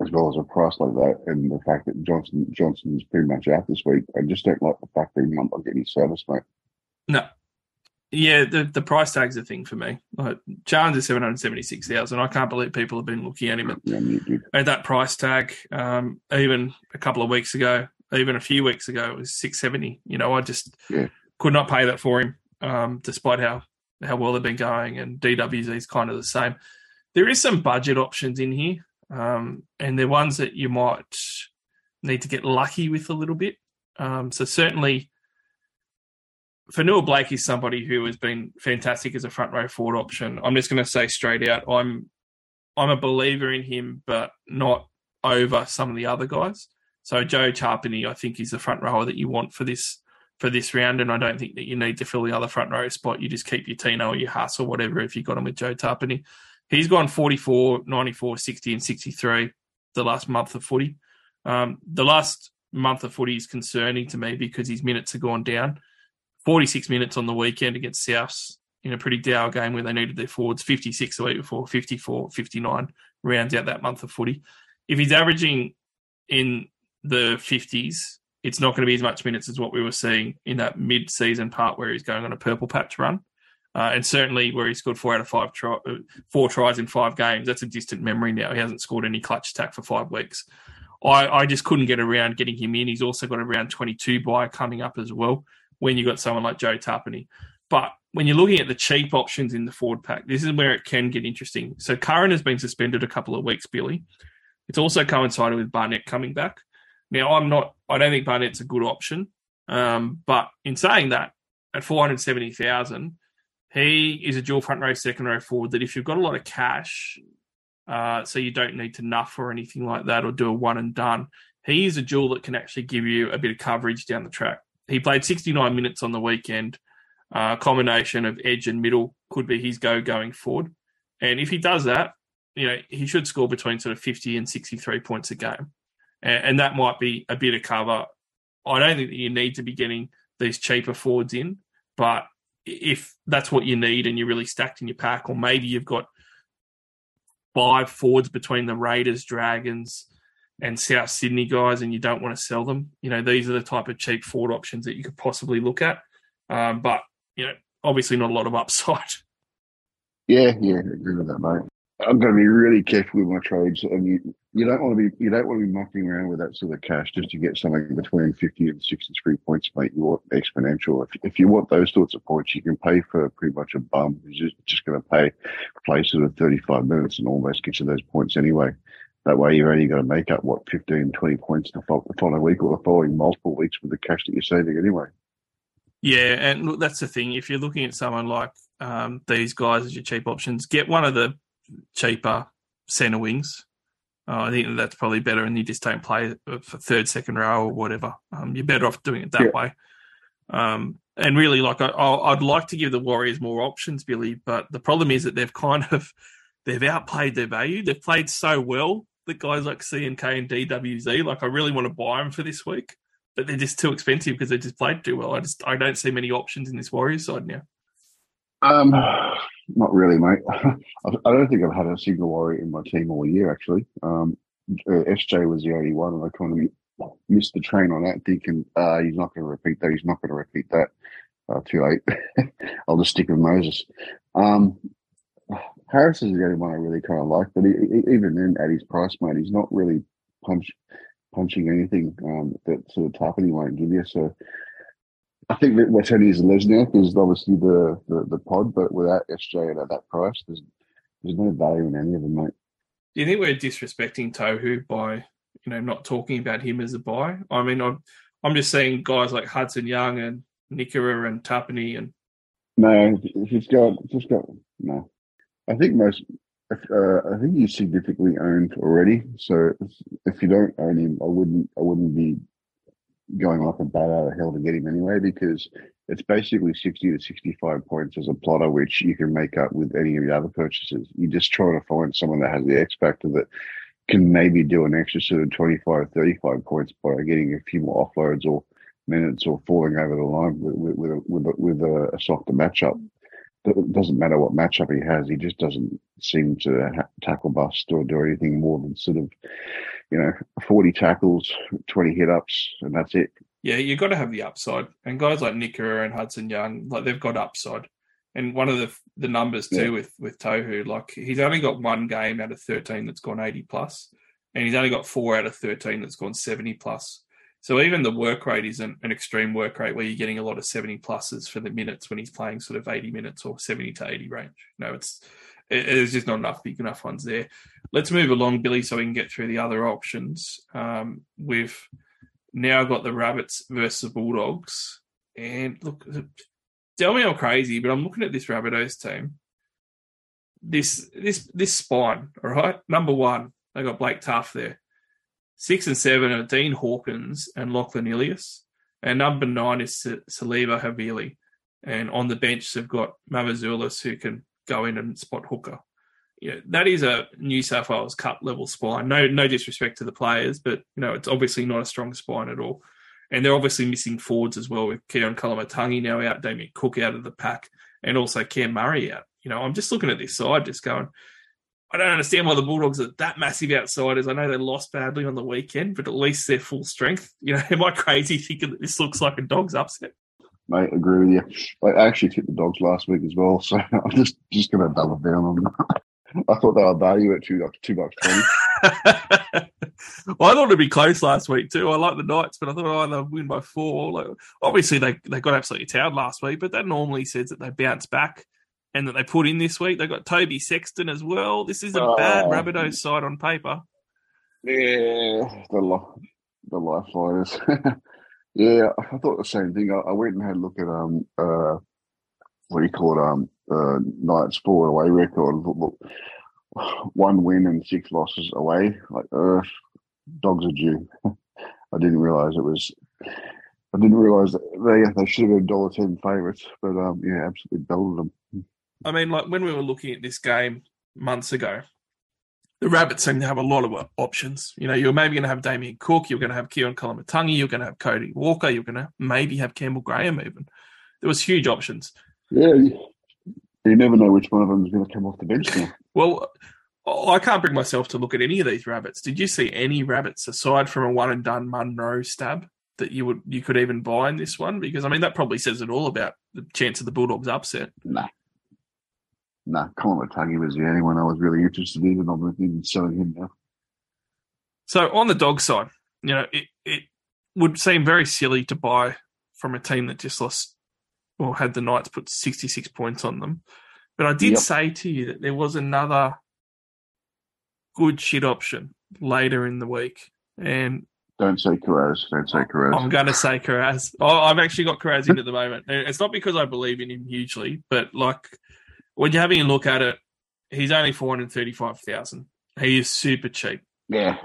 as well as a price like that, and the fact that Johnson Johnson is pretty much out this week, I just don't like the fact that he might not get any service, mate. No. Yeah, the, the price tag's a thing for me. Like is seven hundred seventy six thousand. I can't believe people have been looking at him at, Yeah, at that price tag. Um, even a couple of weeks ago, even a few weeks ago, it was six seventy. You know, I just Yeah. could not pay that for him, um, despite how how well they've been going. And DWZ is kind of the same. There is some budget options in here, um, and they're ones that you might need to get lucky with a little bit. Um, so certainly. Fonua-Blake is somebody who has been fantastic as a front row forward option. I'm just going to say straight out, I'm I'm a believer in him, but not over some of the other guys. So Joe Tapine, I think, is the front rower that you want for this for this round, and I don't think that you need to fill the other front row spot. You just keep your Tino or your Huss or whatever if you got him with Joe Tapine. He's gone 44, 94, 60, and 63 the last month of footy. Um, the last month of footy is concerning to me because his minutes have gone down. 46 minutes on the weekend against Souths in a pretty dour game where they needed their forwards, 56 the week before, 54, 59 rounds out that month of footy. If he's averaging in the 50s, it's not going to be as much minutes as what we were seeing in that mid-season part where he's going on a purple patch run. Uh, and certainly where he scored four out of five try, uh, four tries in five games, that's a distant memory now. He hasn't scored any clutch attack for five weeks. I, I just couldn't get around getting him in. He's also got around 22 bye coming up as well when you've got someone like Joe Tapine. But when you're looking at the cheap options in the forward pack, this is where it can get interesting. So Curran has been suspended a couple of weeks, Billy. It's also coincided with Barnett coming back. Now, I'm not, I don't think Barnett's a good option. Um, but in saying that, at 470,000, he is a dual front row, second row forward that if you've got a lot of cash, uh, so you don't need to nuff or anything like that or do a one and done, he is a dual that can actually give you a bit of coverage down the track. He played 69 minutes on the weekend. Uh, combination of edge and middle could be his go going forward. And if he does that, you know, he should score between sort of 50 and 63 points a game. And, and that might be a bit of cover. I don't think that you need to be getting these cheaper forwards in, but if that's what you need and you're really stacked in your pack, or maybe you've got five forwards between the Raiders, Dragons, and South Sydney guys, and you don't want to sell them, you know, these are the type of cheap forward options that you could possibly look at. Um, but, you know, obviously not a lot of upside. Yeah, yeah, I agree with that, mate. I'm going to be really careful with my trades, and you, you don't want to be you don't want to be mucking around with that sort of cash just to get something between 50 and 63 points, mate. You want exponential. If if you want those sorts of points, you can pay for pretty much a bum who's just, just going to pay play sort of 35 minutes and almost get you those points anyway. That way, you're only going to make up what 15, 20 points the the following week or the following multiple weeks with the cash that you're saving anyway. Yeah, and look, that's the thing. If you're looking at someone like um, these guys as your cheap options, get one of the cheaper centre wings. Uh, I think that's probably better, and you just don't play for third, second row or whatever. Um, you're better off doing it that Yeah. way. Um, and really, like I, I- I'd like to give the Warriors more options, Billy, but the problem is that they've kind of they've outplayed their value. They've played so well that guys like C and K and DWZ, like I really want to buy them for this week, but they're just too expensive because they just played too well. I just I don't see many options in this Warriors side now. Um, not really, mate. I don't think I've had a single warrior in my team all year, actually. Um, uh, SJ was the only one, and I kind of missed the train on that, thinking, uh, he's not going to repeat that. He's not going to repeat that. Uh, too late. I'll just stick with Moses. Um, Harris is the only one I really kind of like, but he, he- even then, at his price, mate, he's not really punch punching anything um, that sort of Tapine won't give you. So I think that what's only is Lesniak is obviously the, the, the pod, but without Australia at that price, there's there's no value in any of them, mate. Do you think we're disrespecting Tohu by you know not talking about him as a buy? I mean, I'm I'm just seeing guys like Hudson Young and Nikora and Tapine and No, he's got just got no. I think most. Uh, I think he's significantly owned already. So if, if you don't own him, I wouldn't. I wouldn't be going like a bat out of hell to get him anyway because it's basically sixty to sixty-five points as a plotter, which you can make up with any of the other purchases. You're just trying to find someone that has the X factor that can maybe do an extra sort of 25, 35 points by getting a few more offloads or minutes or falling over the line with with with a, with a, a softer matchup. It doesn't matter what matchup he has; he just doesn't seem to ha- tackle bust or do anything more than sort of, you know, forty tackles, twenty hit ups, and that's it. yeah, you've got to have the upside. And guys like Nikora and Hudson Young, like they've got upside. And one of the the numbers too Yeah. with with Tohu, like he's only got one game out of thirteen that's gone eighty plus, and he's only got four out of thirteen that's gone seventy plus. So even the work rate isn't an extreme work rate where you're getting a lot of seventy pluses for the minutes when he's playing sort of eighty minutes or seventy to eighty range. No, it's it, there's just not enough big enough ones there. Let's move along, Billy, so we can get through the other options. Um, we've now got the Rabbits versus the Bulldogs, and look, tell me I'm crazy, but I'm looking at this Rabbitohs team. This this this spine, all right. Number one, they got Blake Taaffe there. Six and seven are Dean Hawkins and Lachlan Ilias, and number nine is Siliva Havili. And on the bench, they've got Mamouzelos who can go in and spot hooker. Yeah, that is a New South Wales Cup level spine. No, no disrespect to the players, but you know it's obviously not a strong spine at all. And they're obviously missing forwards as well with Keon Koloamatangi now out, Damien Cook out of the pack, and also Cam Murray out. You know, I'm just looking at this side, just going, I don't understand why the Bulldogs are that massive outsiders. I know they lost badly on the weekend, but at least they're full strength. You know, am I crazy thinking that this looks like a dog's upset? Mate, agree with you. I actually took the dogs last week as well, so I'm just just going to double down on them. I thought they were value at two bucks, two bucks twenty. well, I thought it'd be close last week too. I like the Knights, but I thought oh, they'll win by four. Like, obviously, they they got absolutely towed last week, but that normally says that they bounce back and that they put in this week. They got Toby Sexton as well. This is a oh. bad Oh. Rabbitohs side on paper. Yeah, the li- the life fighters. Yeah, I thought the same thing. I, I went and had a look at um uh what do you call it um uh four away record. Look, look, one win and six losses away. Like uh, dogs are due. I didn't realize it was. I didn't realize that they they should have been dollar ten favourites, but um yeah, absolutely belted them. I mean, like when we were looking at this game months ago, the Rabbits seem to have a lot of options. You know, you're maybe going to have Damien Cook, you're going to have Keon Koloamatangi, you're going to have Cody Walker, you're going to maybe have Campbell Graham even. There was huge options. Yeah, you, you never know which one of them is going to come off the bench now. Well, I can't bring myself to look at any of these rabbits. Did you see any rabbits aside from a one and done Munro stab that you would you could even buy in this one? Because I mean that probably says it all about the chance of the Bulldogs upset. Nah. Nah, Koloamatangi was the only one I was really interested in, and I'm looking at selling him now. So on the dog side, you know, it, it would seem very silly to buy from a team that just lost or had the Knights put 66 points on them. But I did Yep. say to you that there was another good shit option later in the week. And Don't say Kiraz. Don't say Kiraz. I'm going to say Kiraz. Oh, I've actually got Kiraz in at the moment. It's not because I believe in him hugely, but like when you're having a look at it, he's only 435,000. He is super cheap. Yeah,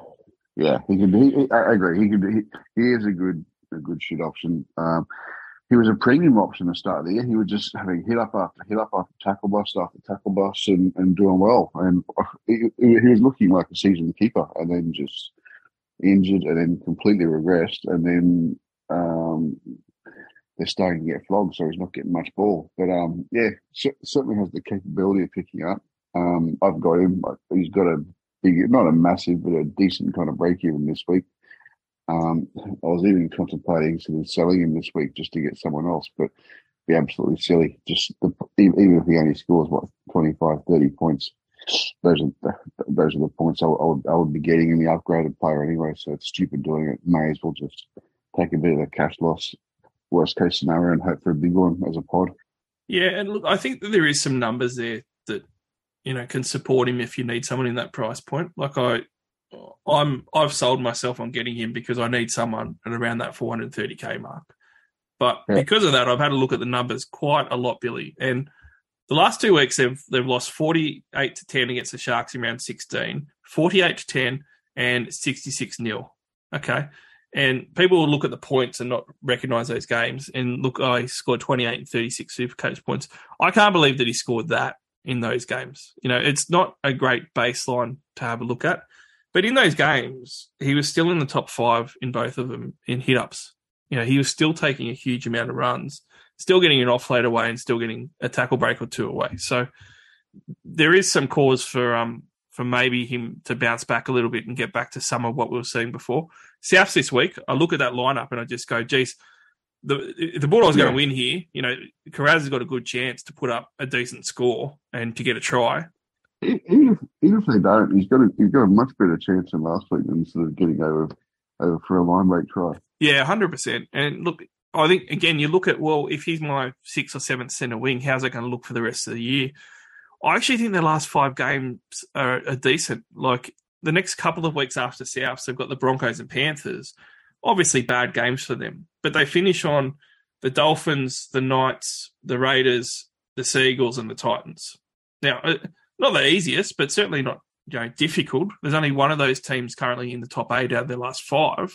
yeah. He could. He, I agree. He could. He, he is a good, a good shit option. Um, he was a premium option at the start of the year. He was just having hit up after hit up after tackle bust after tackle bust and, and doing well. And he, he was looking like a seasoned keeper, and then just injured, and then completely regressed, and then um, they're starting to get flogged, so he's not getting much ball. But um, yeah, certainly has the capability of picking up. Um, I've got him. He's got a big, not a massive, but a decent kind of break even this week. Um, I was even contemplating sort of selling him this week just to get someone else, but be absolutely silly. Just the, even if he only scores what 25, 30 points, those are the, those are the points I, I would I would be getting in the upgraded player anyway. So it's stupid doing it. May as well just take a bit of a cash loss, worst case scenario, and hope for a big one as a pod. Yeah, and look, I think that there is some numbers there that you know can support him if you need someone in that price point. Like I, I'm I've sold myself on getting him because I need someone at around that 430k mark. But Yeah. because of that, I've had a look at the numbers quite a lot, Billy. And the last two weeks, they've they've lost forty eight to ten against the Sharks in round 16, 48 to ten, and sixty six nil. Okay. And people will look at the points and not recognise those games and look, oh, scored 28 and 36 Supercoach points. I can't believe that he scored that in those games. You know, it's not a great baseline to have a look at. But in those games, he was still in the top five in both of them in hit ups. You know, he was still taking a huge amount of runs, still getting an offload away and still getting a tackle break or two away. So there is some cause for um for maybe him to bounce back a little bit and get back to some of what we were seeing before. Souths this week, I look at that lineup and I just go, geez, the the Bulldogs going to win here. You know, Kiraz has got a good chance to put up a decent score and to get a try. Even if, even if they don't, he's got a, he's got a much better chance than last week than sort of getting over over for a line break try. Yeah, hundred percent. And look, I think again, you look at well, if he's my sixth or seventh centre wing, how's that going to look for the rest of the year? I actually think their last five games are, are decent. Like the next couple of weeks after Souths, they've got the Broncos and Panthers. Obviously, bad games for them, but they finish on the Dolphins, the Knights, the Raiders, the Seagulls, and the Titans. Now, uh, not the easiest, but certainly not you know difficult. There's only one of those teams currently in the top eight out of their last five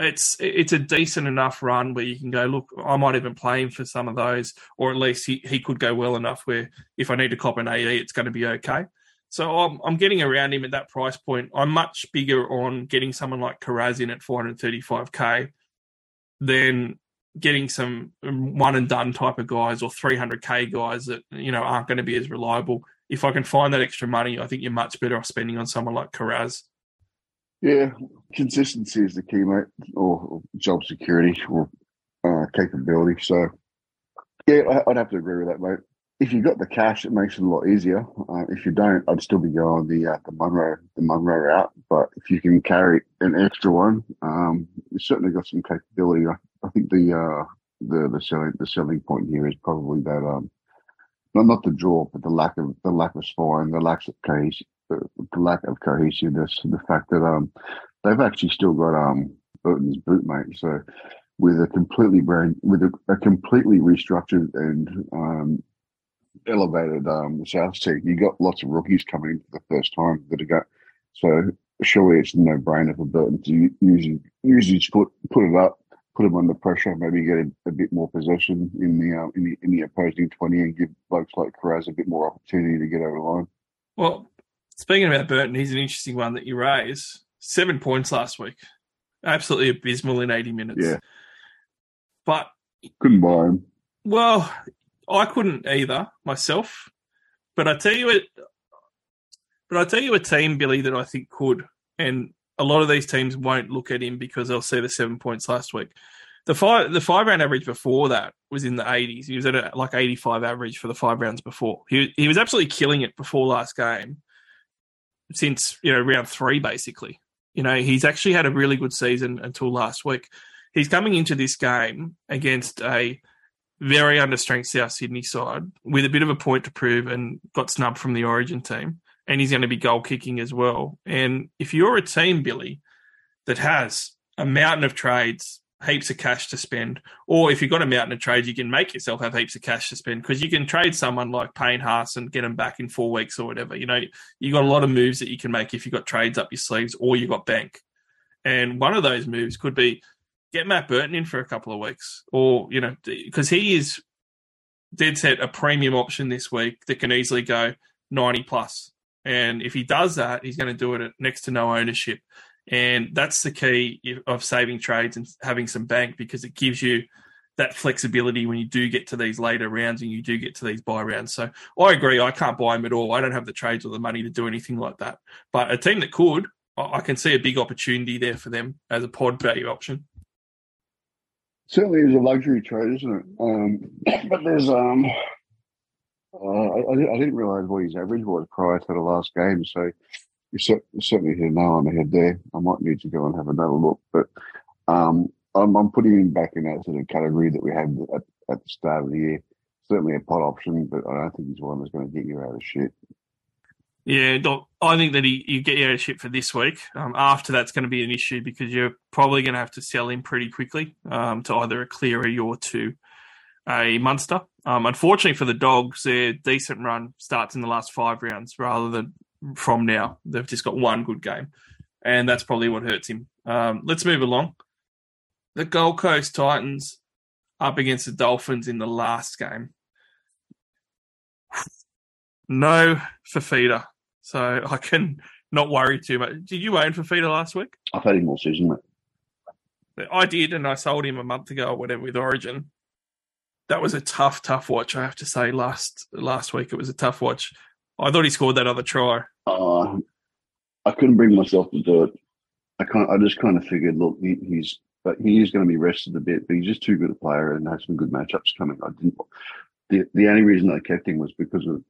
it's it's a decent enough run where you can go, look, I might even play him for some of those, or at least he, he could go well enough where if I need to cop an AE, it's going to be okay. So I'm, I'm getting around him at that price point. I'm much bigger on getting someone like Kiraz in at 435k than getting some one and done type of guys or 300k guys that you know aren't going to be as reliable. If I can find that extra money, I think you're much better off spending on someone like Kiraz. Yeah, consistency is the key, mate, or, or job security or uh, capability. So, yeah, I- I'd have to agree with that, mate. If you've got the cash, it makes it a lot easier. Uh, if you don't, I'd still be going the uh, the Munro the Munro route. But if you can carry an extra one, um, you certainly got some capability. I, I think the uh, the the selling the selling point here is probably that um, not not the draw, but the lack of the lack of spine, the lack of cohesion, the, the lack of cohesiveness, the fact that um they've actually still got um Burton's bootmate. So with a completely brand with a, a completely restructured and um elevated um South team, you got lots of rookies coming in for the first time that are got so surely it's no brainer for Burton to u- usually usually just put put it up. Put them under pressure, maybe get a, a bit more possession in the, uh, in the in the opposing twenty, and give blokes like Kiraz a bit more opportunity to get over the line. Well, speaking about Burton, he's an interesting one that you raise. Seven points last week. Absolutely abysmal in 80 minutes. Yeah. But, Couldn't buy him. well, I couldn't either myself. But I tell you it, but I tell you a team, Billy, that I think could. And a lot of these teams won't look at him because they'll see the seven points last week. The five the five round average before that was in the eighties. He was at a, like eighty five average for the five rounds before. He he was absolutely killing it before last game. Since you know round three, basically, you know he's actually had a really good season until last week. He's coming into this game against a very understrength South Sydney side with a bit of a point to prove and got snubbed from the Origin team. And he's going to be goal kicking as well. And if you're a team, Billy, that has a mountain of trades, heaps of cash to spend, or if you've got a mountain of trades, you can make yourself have heaps of cash to spend because you can trade someone like Payne Haas and get them back in four weeks or whatever. You know, you've got a lot of moves that you can make if you've got trades up your sleeves or you've got bank. And one of those moves could be get Matt Burton in for a couple of weeks, or you know, because he is dead set a premium option this week that can easily go ninety plus. And if he does that, he's going to do it at next to no ownership, and that's the key of saving trades and having some bank because it gives you that flexibility when you do get to these later rounds and you do get to these bye rounds. So I agree, I can't buy him at all. I don't have the trades or the money to do anything like that. But a team that could, I I can see a big opportunity there for them as a pod value option. Certainly is a luxury trade, isn't it? Um, but there's um, uh, I, I didn't- realise what his average was prior to the last game. So you certainly hit a nail on the head there. I might need to go and have another look, but um, I'm, I'm putting him back in that sort of category that we had at, at the start of the year. Certainly a pot option, but I don't think he's one that's going to get you out of shit. Yeah, look, I think that he, you get your ownership for this week. Um, after that's going to be an issue because you're probably going to have to sell him pretty quickly um, to either a Cleary or to a Munster. Um, unfortunately for the Dogs, their decent run starts in the last five rounds rather than from now. They've just got one good game, and that's probably what hurts him. Um, let's move along. The Gold Coast Titans up against the Dolphins in the last game. No Fifita. So I can not worry too much. Did you own Fifita last week? I've had him all season, mate. I did, and I sold him a month ago or whatever with Origin. That was a tough, tough watch. I have to say. Last last week, it was a tough watch. I thought he scored that other try. Uh, I couldn't bring myself to do it. I can't. I just kind of figured, look, he, he's but he is going to be rested a bit. But he's just too good a player and has some good matchups coming. I didn't. The the only reason I kept him was because of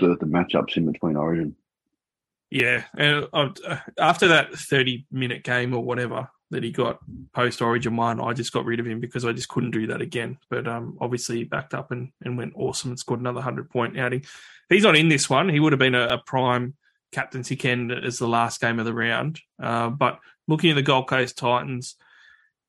the, the matchups in between Origin. Yeah, and after that thirty-minute game or whatever that he got post Origin one, I just got rid of him because I just couldn't do that again. But um, obviously, he backed up and, and went awesome and scored another hundred-point outing. He's not in this one. He would have been a, a prime captaincy candidate as the last game of the round. Uh, but looking at the Gold Coast Titans,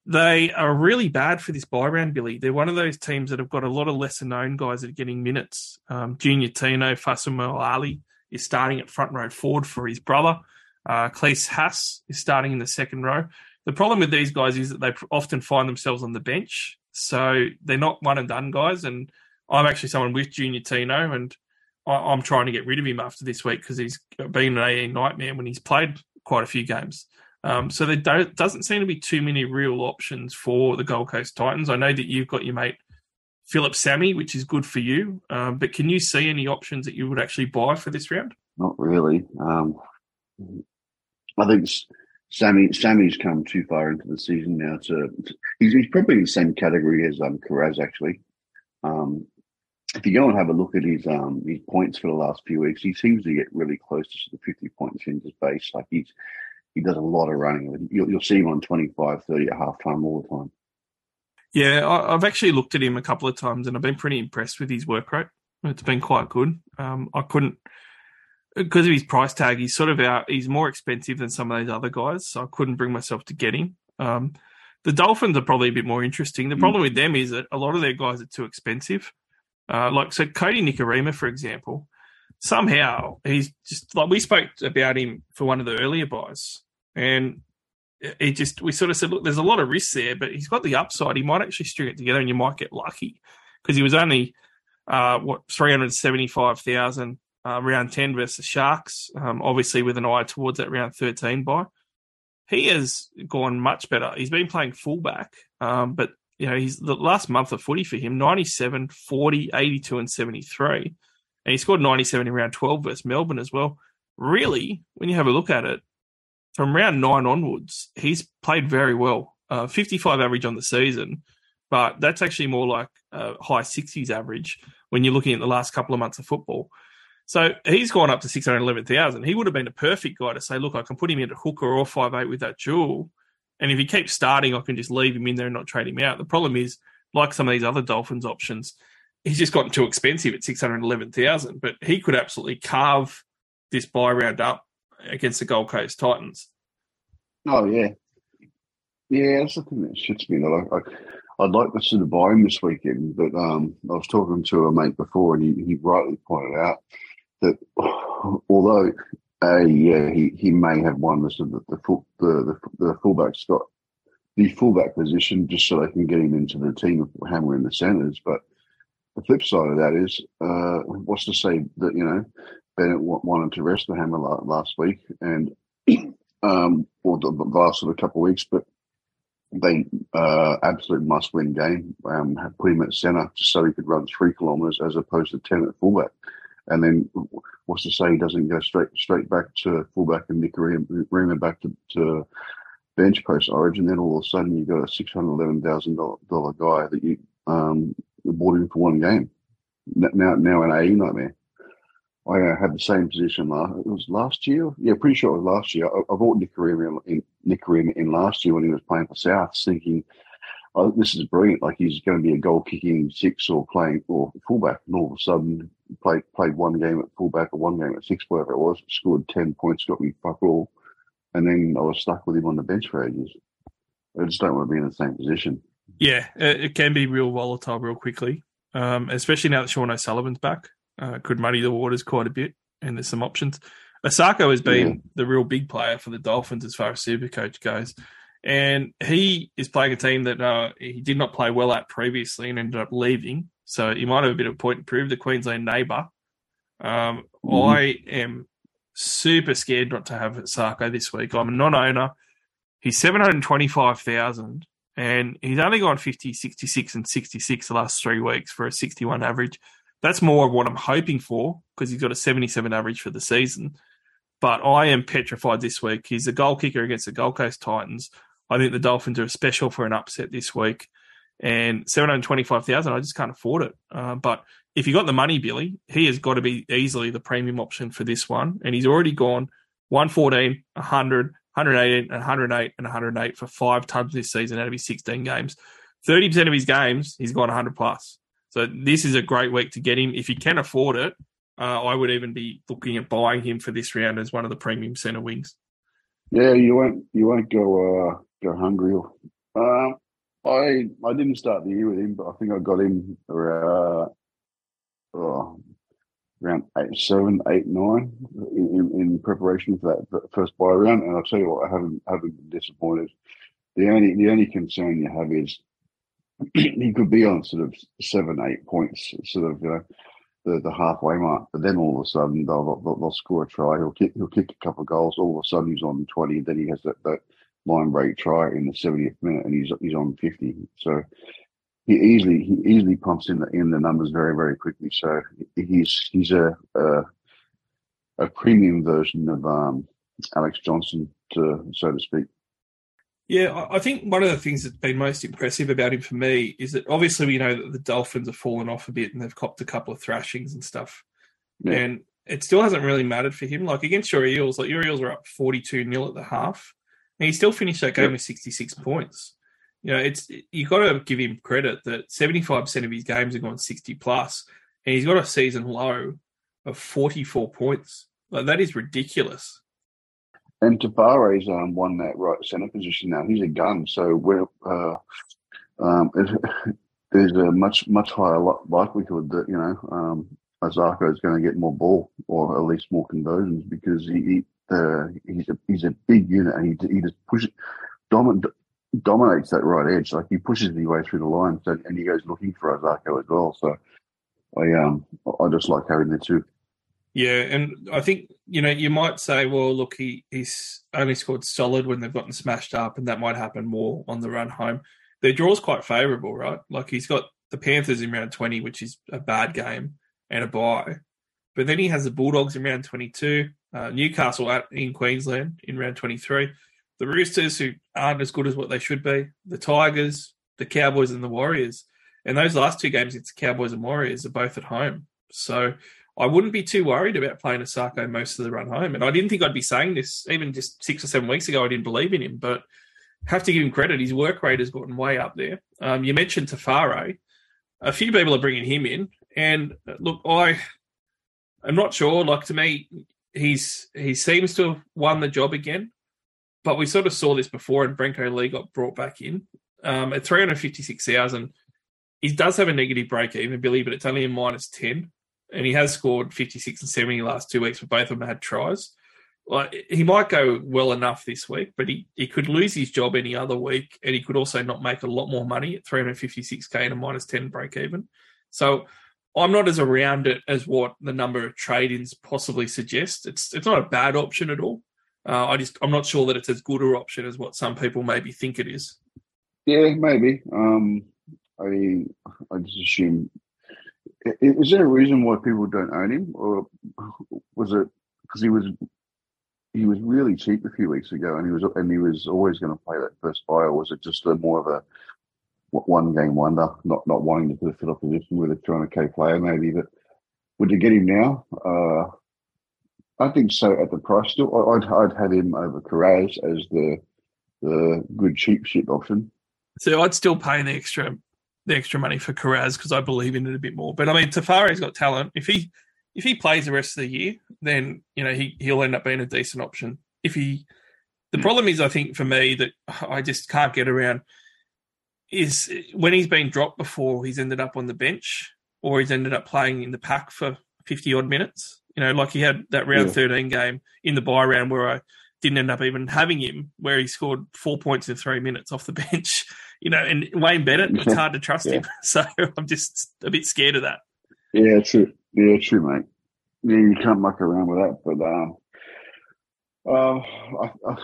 they are really bad for this bye round, Billy. They're one of those teams that have got a lot of lesser known guys that are getting minutes. Um, Junior Tino, Fasumo Ali is starting at front row forward for his brother. Uh, Klese Haas is starting in the second row. The problem with these guys is that they often find themselves on the bench. So they're not one and done guys. And I'm actually someone with Junior Tino, and I, am trying to get rid of him after this week because he's been an AE nightmare when he's played quite a few games. Um, so there doesn't seem to be too many real options for the Gold Coast Titans. I know that you've got your mate Phillip Sami, which is good for you, um, but can you see any options that you would actually buy for this round? Not really. Um, I think Sami Sami's come too far into the season now to. he's, he's, probably in the same category as um, actually. Um, if you go and have a look at his um his points for the last few weeks, he seems to get really close to the fifty points in his base. Like he's he does a lot of running. You'll, you'll see him on 25, 30 at halftime all the time. Yeah, I've actually looked at him a couple of times and I've been pretty impressed with his work rate. It's been quite good. Um, I couldn't because of his price tag. He's sort of out. He's more expensive than some of those other guys, so I couldn't bring myself to get him. Um, the Dolphins are probably a bit more interesting. The mm. problem with them is that a lot of their guys are too expensive. Uh, like so, Kodi Nikorima, for example, somehow he's just like we spoke about him for one of the earlier byes, and he just we sort of said, look, there's a lot of risks there, but he's got the upside. He might actually string it together, and you might get lucky because he was only uh, what three hundred seventy five thousand uh, round ten versus Sharks, um, obviously with an eye towards that round thirteen bye. He has gone much better. He's been playing fullback, um, but you know, he's the last month of footy for him 97, 40, 82, and 73 and he scored 97 in round 12 versus Melbourne as well. Really, when you have a look at it, from round nine onwards, he's played very well. Uh, 55 average on the season, but that's actually more like a high 60s average when you're looking at the last couple of months of football. So he's gone up to 611,000. He would have been a perfect guy to say, look, I can put him into hooker or five eight with that jewel. And if he keeps starting, I can just leave him in there and not trade him out. The problem is, like some of these other Dolphins options, he's just gotten too expensive at 611,000, but he could absolutely carve this bye round up against the Gold Coast Titans. Oh, yeah. Yeah, that's the thing that shits me. I'd like to see the buy him this weekend, but um, I was talking to a mate before, and he, he rightly pointed out that although uh, yeah, he, he may have won this, the the, full, the the the fullback's got the fullback position just so they can get him into the team of Hammer in the centres, but the flip side of that is, uh, what's to say that you know Bennett wanted to rest the hammer last week and um, or the last sort of couple of weeks, but they uh, absolute must win game. Um, put him at centre just so he could run three kilometres as opposed to ten at fullback. And then what's to say he doesn't go straight straight back to fullback and Nikorima back to, to bench post origin. Then all of a sudden you've got a six hundred eleven thousand dollar guy that you um, bought him for one game. Now, now an AE nightmare. I uh, had the same position last. It was last year. Yeah, pretty sure it was last year. I, I bought Nikorima in, in last year when he was playing for South, thinking oh, this is brilliant. Like he's going to be a goal kicking six or playing or fullback, and all of a sudden played played one game at fullback or one game at six, whatever it was, scored ten points, got me fuck all, and then I was stuck with him on the bench for ages. I just don't want to be in the same position. Yeah, it can be real volatile real quickly, um, especially now that Sean O'Sullivan's back. Uh, could muddy the waters quite a bit, and there's some options. Isaako has been Yeah. the real big player for the Dolphins as far as Supercoach goes. And he is playing a team that uh, he did not play well at previously and ended up leaving. So he might have a bit of a point to prove the Queensland neighbour. Um, Mhm. I am super scared not to have Isaako this week. I'm a non-owner. He's 725,000 and he's only gone 50, 66 and 66 the last three weeks for a 61 average. That's more of what I'm hoping for because he's got a 77 average for the season. But I am petrified this week. He's a goal kicker against the Gold Coast Titans. I think the Dolphins are special for an upset this week. And 725,000, I just can't afford it. Uh, but if you got the money, Billy, he has got to be easily the premium option for this one. And he's already gone 114, 100, 118, 108, and 108 for five times this season out of his 16 games. 30% of his games, he's gone 100 plus. So this is a great week to get him. If you can afford it, uh, I would even be looking at buying him for this round as one of the premium centre wings. Yeah, you won't you won't go uh, go hungry. Um, I I didn't start the year with him, but I think I got him around, oh, around eight, seven, eight, nine in, in, in preparation for that first bye round. And I'll tell you what, I haven't haven't been disappointed. The only the only concern you have is he could be on sort of seven, eight points, sort of you know the, the halfway mark. But then all of a sudden they'll, they'll, they'll score a try. He'll kick he'll kick a couple of goals. All of a sudden he's on twenty. Then he has that, that line break try in the seventieth minute, and he's he's on fifty. So he easily he easily pumps in the in the numbers very very quickly. So he's he's a a, a premium version of um, Alex Johnson, to so to speak. Yeah, I think one of the things that's been most impressive about him for me is that obviously we know that the Dolphins have fallen off a bit and they've copped a couple of thrashings and stuff. Yeah. And it still hasn't really mattered for him. Like against your Eels, like your Eels were up 42 0 at the half, and he still finished that game Yep. with 66 points. You know, it's you've got to give him credit that 75% of his games have gone 60 plus, and he's got a season low of 44 points. Like that is ridiculous. And Te Whare um, won that right centre position now. He's a gun, so we're uh, um, there's a much much higher likelihood that you know um, is going to get more ball or at least more conversions because he, he he's a he's a big unit and he he just pushes domin, dominates that right edge like he pushes his way through the line so, and he goes looking for Isaako as well. So I um I just like having the two. Yeah, and I think you know you might say, well, look, he he's only scored solid when they've gotten smashed up, and that might happen more on the run home. Their draw's quite favourable, right? Like he's got the Panthers in round twenty, which is a bad game and a bye, but then he has the Bulldogs in round twenty-two, uh, Newcastle at, in Queensland in round twenty-three, the Roosters who aren't as good as what they should be, the Tigers, the Cowboys, and the Warriors, and those last two games it's Cowboys and Warriors are both at home, so. I wouldn't be too worried about playing Isaako most of the run home. And I didn't think I'd be saying this even just six or seven weeks ago. I didn't believe in him, but have to give him credit. His work rate has gotten way up there. Um, you mentioned Te Whare. A few people are bringing him in. And uh, look, I, I'm not sure. Like to me, he's he seems to have won the job again. But we sort of saw this before, and Brenko Lee got brought back in um, at 356,000. He does have a negative break even, Billy, but it's only a minus 10 and he has scored 56 and 70 the last two weeks, but both of them had tries. Like he might go well enough this week, but he, he could lose his job any other week, and he could also not make a lot more money at 356k and a minus 10 break even. So I'm not as around it as what the number of trade-ins possibly suggest. It's it's not a bad option at all. Uh, I just I'm not sure that it's as good an option as what some people maybe think it is. Yeah, maybe. Um, I I just assume. Is there a reason why people don't own him, or was it because he was he was really cheap a few weeks ago, and he was and he was always going to play that first bye, or was it just a more of a one game wonder, not not wanting to put a fill position with a 200k player maybe? But would you get him now? Uh, I think so at the price still. I'd I'd have him over Kiraz as the the good cheap ship option. So I'd still pay the extra the extra money for Kiraz because I believe in it a bit more. But I mean, Te Whare's got talent. If he if he plays the rest of the year, then you know he he'll end up being a decent option. If he, the hmm. problem is, I think for me that I just can't get around is when he's been dropped before, he's ended up on the bench or he's ended up playing in the pack for fifty odd minutes. You know, like he had that round Yeah. thirteen game in the bye round where I didn't end up even having him, where he scored four points in three minutes off the bench. You know, and Wayne Bennett, it's hard to trust him. So I'm just a bit scared of that. Yeah, true. Yeah, true, mate. Yeah, you can't muck around with that. But um, uh, I, I,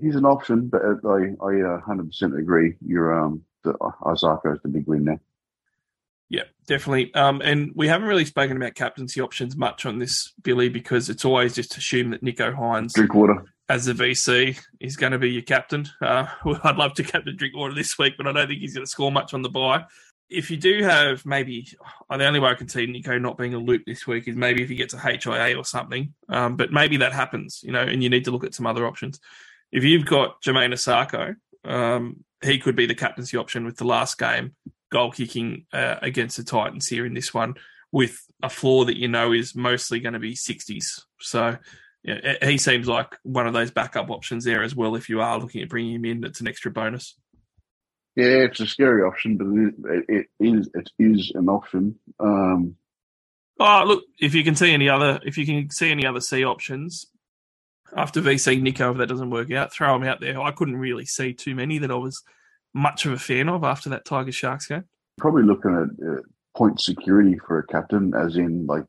he's an option, but I I uh, hundred percent agree. You're um, that Isaako is the big win there. Yeah, definitely. Um, and we haven't really spoken about captaincy options much on this, Billy, because it's always just assumed that Nicho Hynes, Drink water. As the VC, is going to be your captain. Uh, I'd love to captain Drinkwater this week, but I don't think he's going to score much on the bye. If you do have maybe, uh, the only way I can see Nicho not being a loop this week is maybe if he gets a HIA or something. Um, but maybe that happens, you know, and you need to look at some other options. If you've got Jamayne Isaako, um, he could be the captaincy option with the last game goal kicking uh, against the Titans here in this one with a floor that you know is mostly going to be 60s. So yeah, he seems like one of those backup options there as well. If you are looking at bringing him in, it's an extra bonus. Yeah, it's a scary option, but it, it is it is an option. Um, Oh, look, if you can see any other, if you can see any other C options after VC Nicho, if that doesn't work out, throw him out there. I couldn't really see too many that I was much of a fan of after that Tiger Sharks game. probably looking at uh, point security for a captain, as in like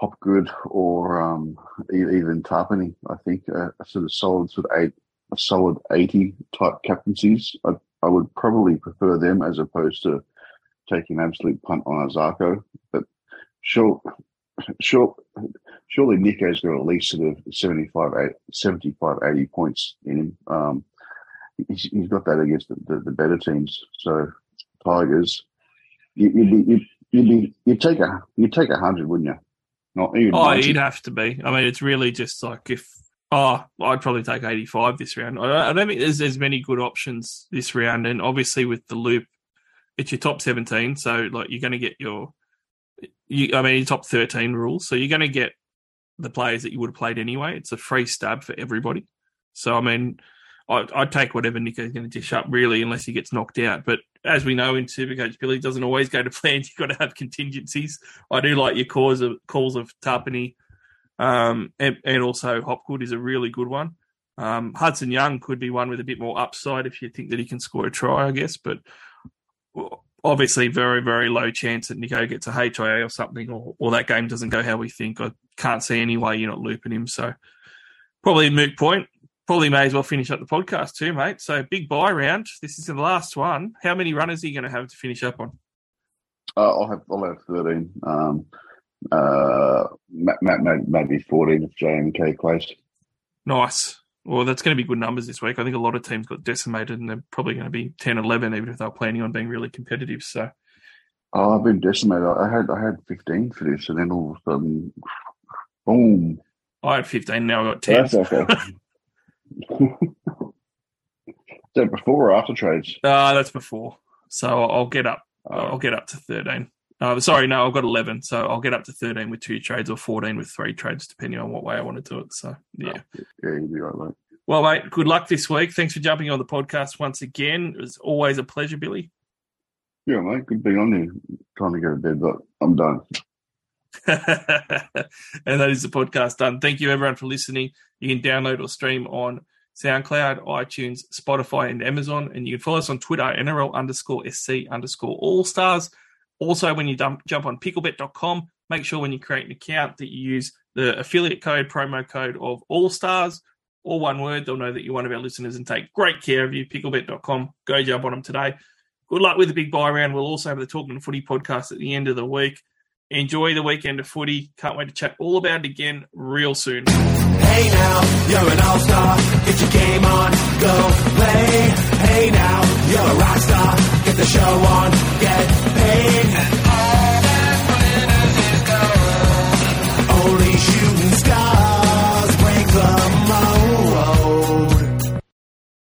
Hopgood or um, even Tapine. I think uh, sort of solid, sort of eight, a solid eighty type captaincies. I, I would probably prefer them as opposed to taking absolute punt on Isaako. But sure, sure, surely Nicho's got at least sort of 75, 80, 75, 80 points in him. Um, he's, he's got that against the, the, the better teams. So Tigers, you, you'd be you'd, you'd be you'd take a you'd take a hundred, wouldn't you? Not even. Oh, 90. you'd have to be. I mean, it's really just like if. Oh, I'd probably take 85 this round. I I don't think there's as many good options this round, and obviously with the loop, it's your top 17. So like you're going to get your, you. I mean, your top 13 rules. So you're going to get the players that you would have played anyway. It's a free stab for everybody. So I mean, I'd, I'd take whatever Nicho's going to dish up, really, unless he gets knocked out. But as we know in Supercoach, Billy doesn't always go to plan. You've got to have contingencies. I do like your calls of calls of Tapine, um, and, and also Hopgood is a really good one. Um, Hudson Young could be one with a bit more upside if you think that he can score a try, I guess. But obviously, very very low chance that Nicho gets a HIA or something, or, or that game doesn't go how we think. I can't see any way you're not looping him. So probably a moot point probably may as well finish up the podcast too, mate. So big bye round. This is the last one. How many runners are you going to have to finish up on? Uh, I'll have I'll have thirteen. Um, uh, ma- ma- ma- maybe fourteen if JMK plays. Nice. Well, that's going to be good numbers this week. I think a lot of teams got decimated and they're probably going to be 10, 11, even if they're planning on being really competitive. So, Oh, I've been decimated. I had I had fifteen for this, and then all of a sudden, boom. I had 15, now I've got 10. That's okay. Is that before or after trades? Uh, that's before. So I'll I'll get up. Oh. I'll get up to 13. Uh, sorry, no, I've got 11. So I'll get up to 13 with two trades or 14 with three trades, depending on what way I want to do it. So, yeah. Yeah, you'll be right, mate. Well, mate, good luck this week. Thanks for jumping on the podcast once again. It was always a pleasure, Billy. Yeah, mate. Good being on here. Trying to go to bed, but I'm done. and that is the podcast done. Thank you, everyone, for listening. You can download or stream on SoundCloud, iTunes, Spotify, and Amazon. And you can follow us on Twitter, NRL underscore SC underscore All Stars. Also, when you dump, jump on picklebet.com, make sure when you create an account that you use the affiliate code, promo code of All Stars, or one word. They'll know that you're one of our listeners and take great care of you. Picklebet.com. Go jump on them today. Good luck with the big bye round. We'll also have the Talking Footy podcast at the end of the week. Enjoy the weekend of footy. Can't wait to chat all about it again real soon. Hey now, you're an all-star. Get your game on, go play. Hey now, you're a rock star. Get the show on, get paid. And all that matters is gold. Only shooting stars break the.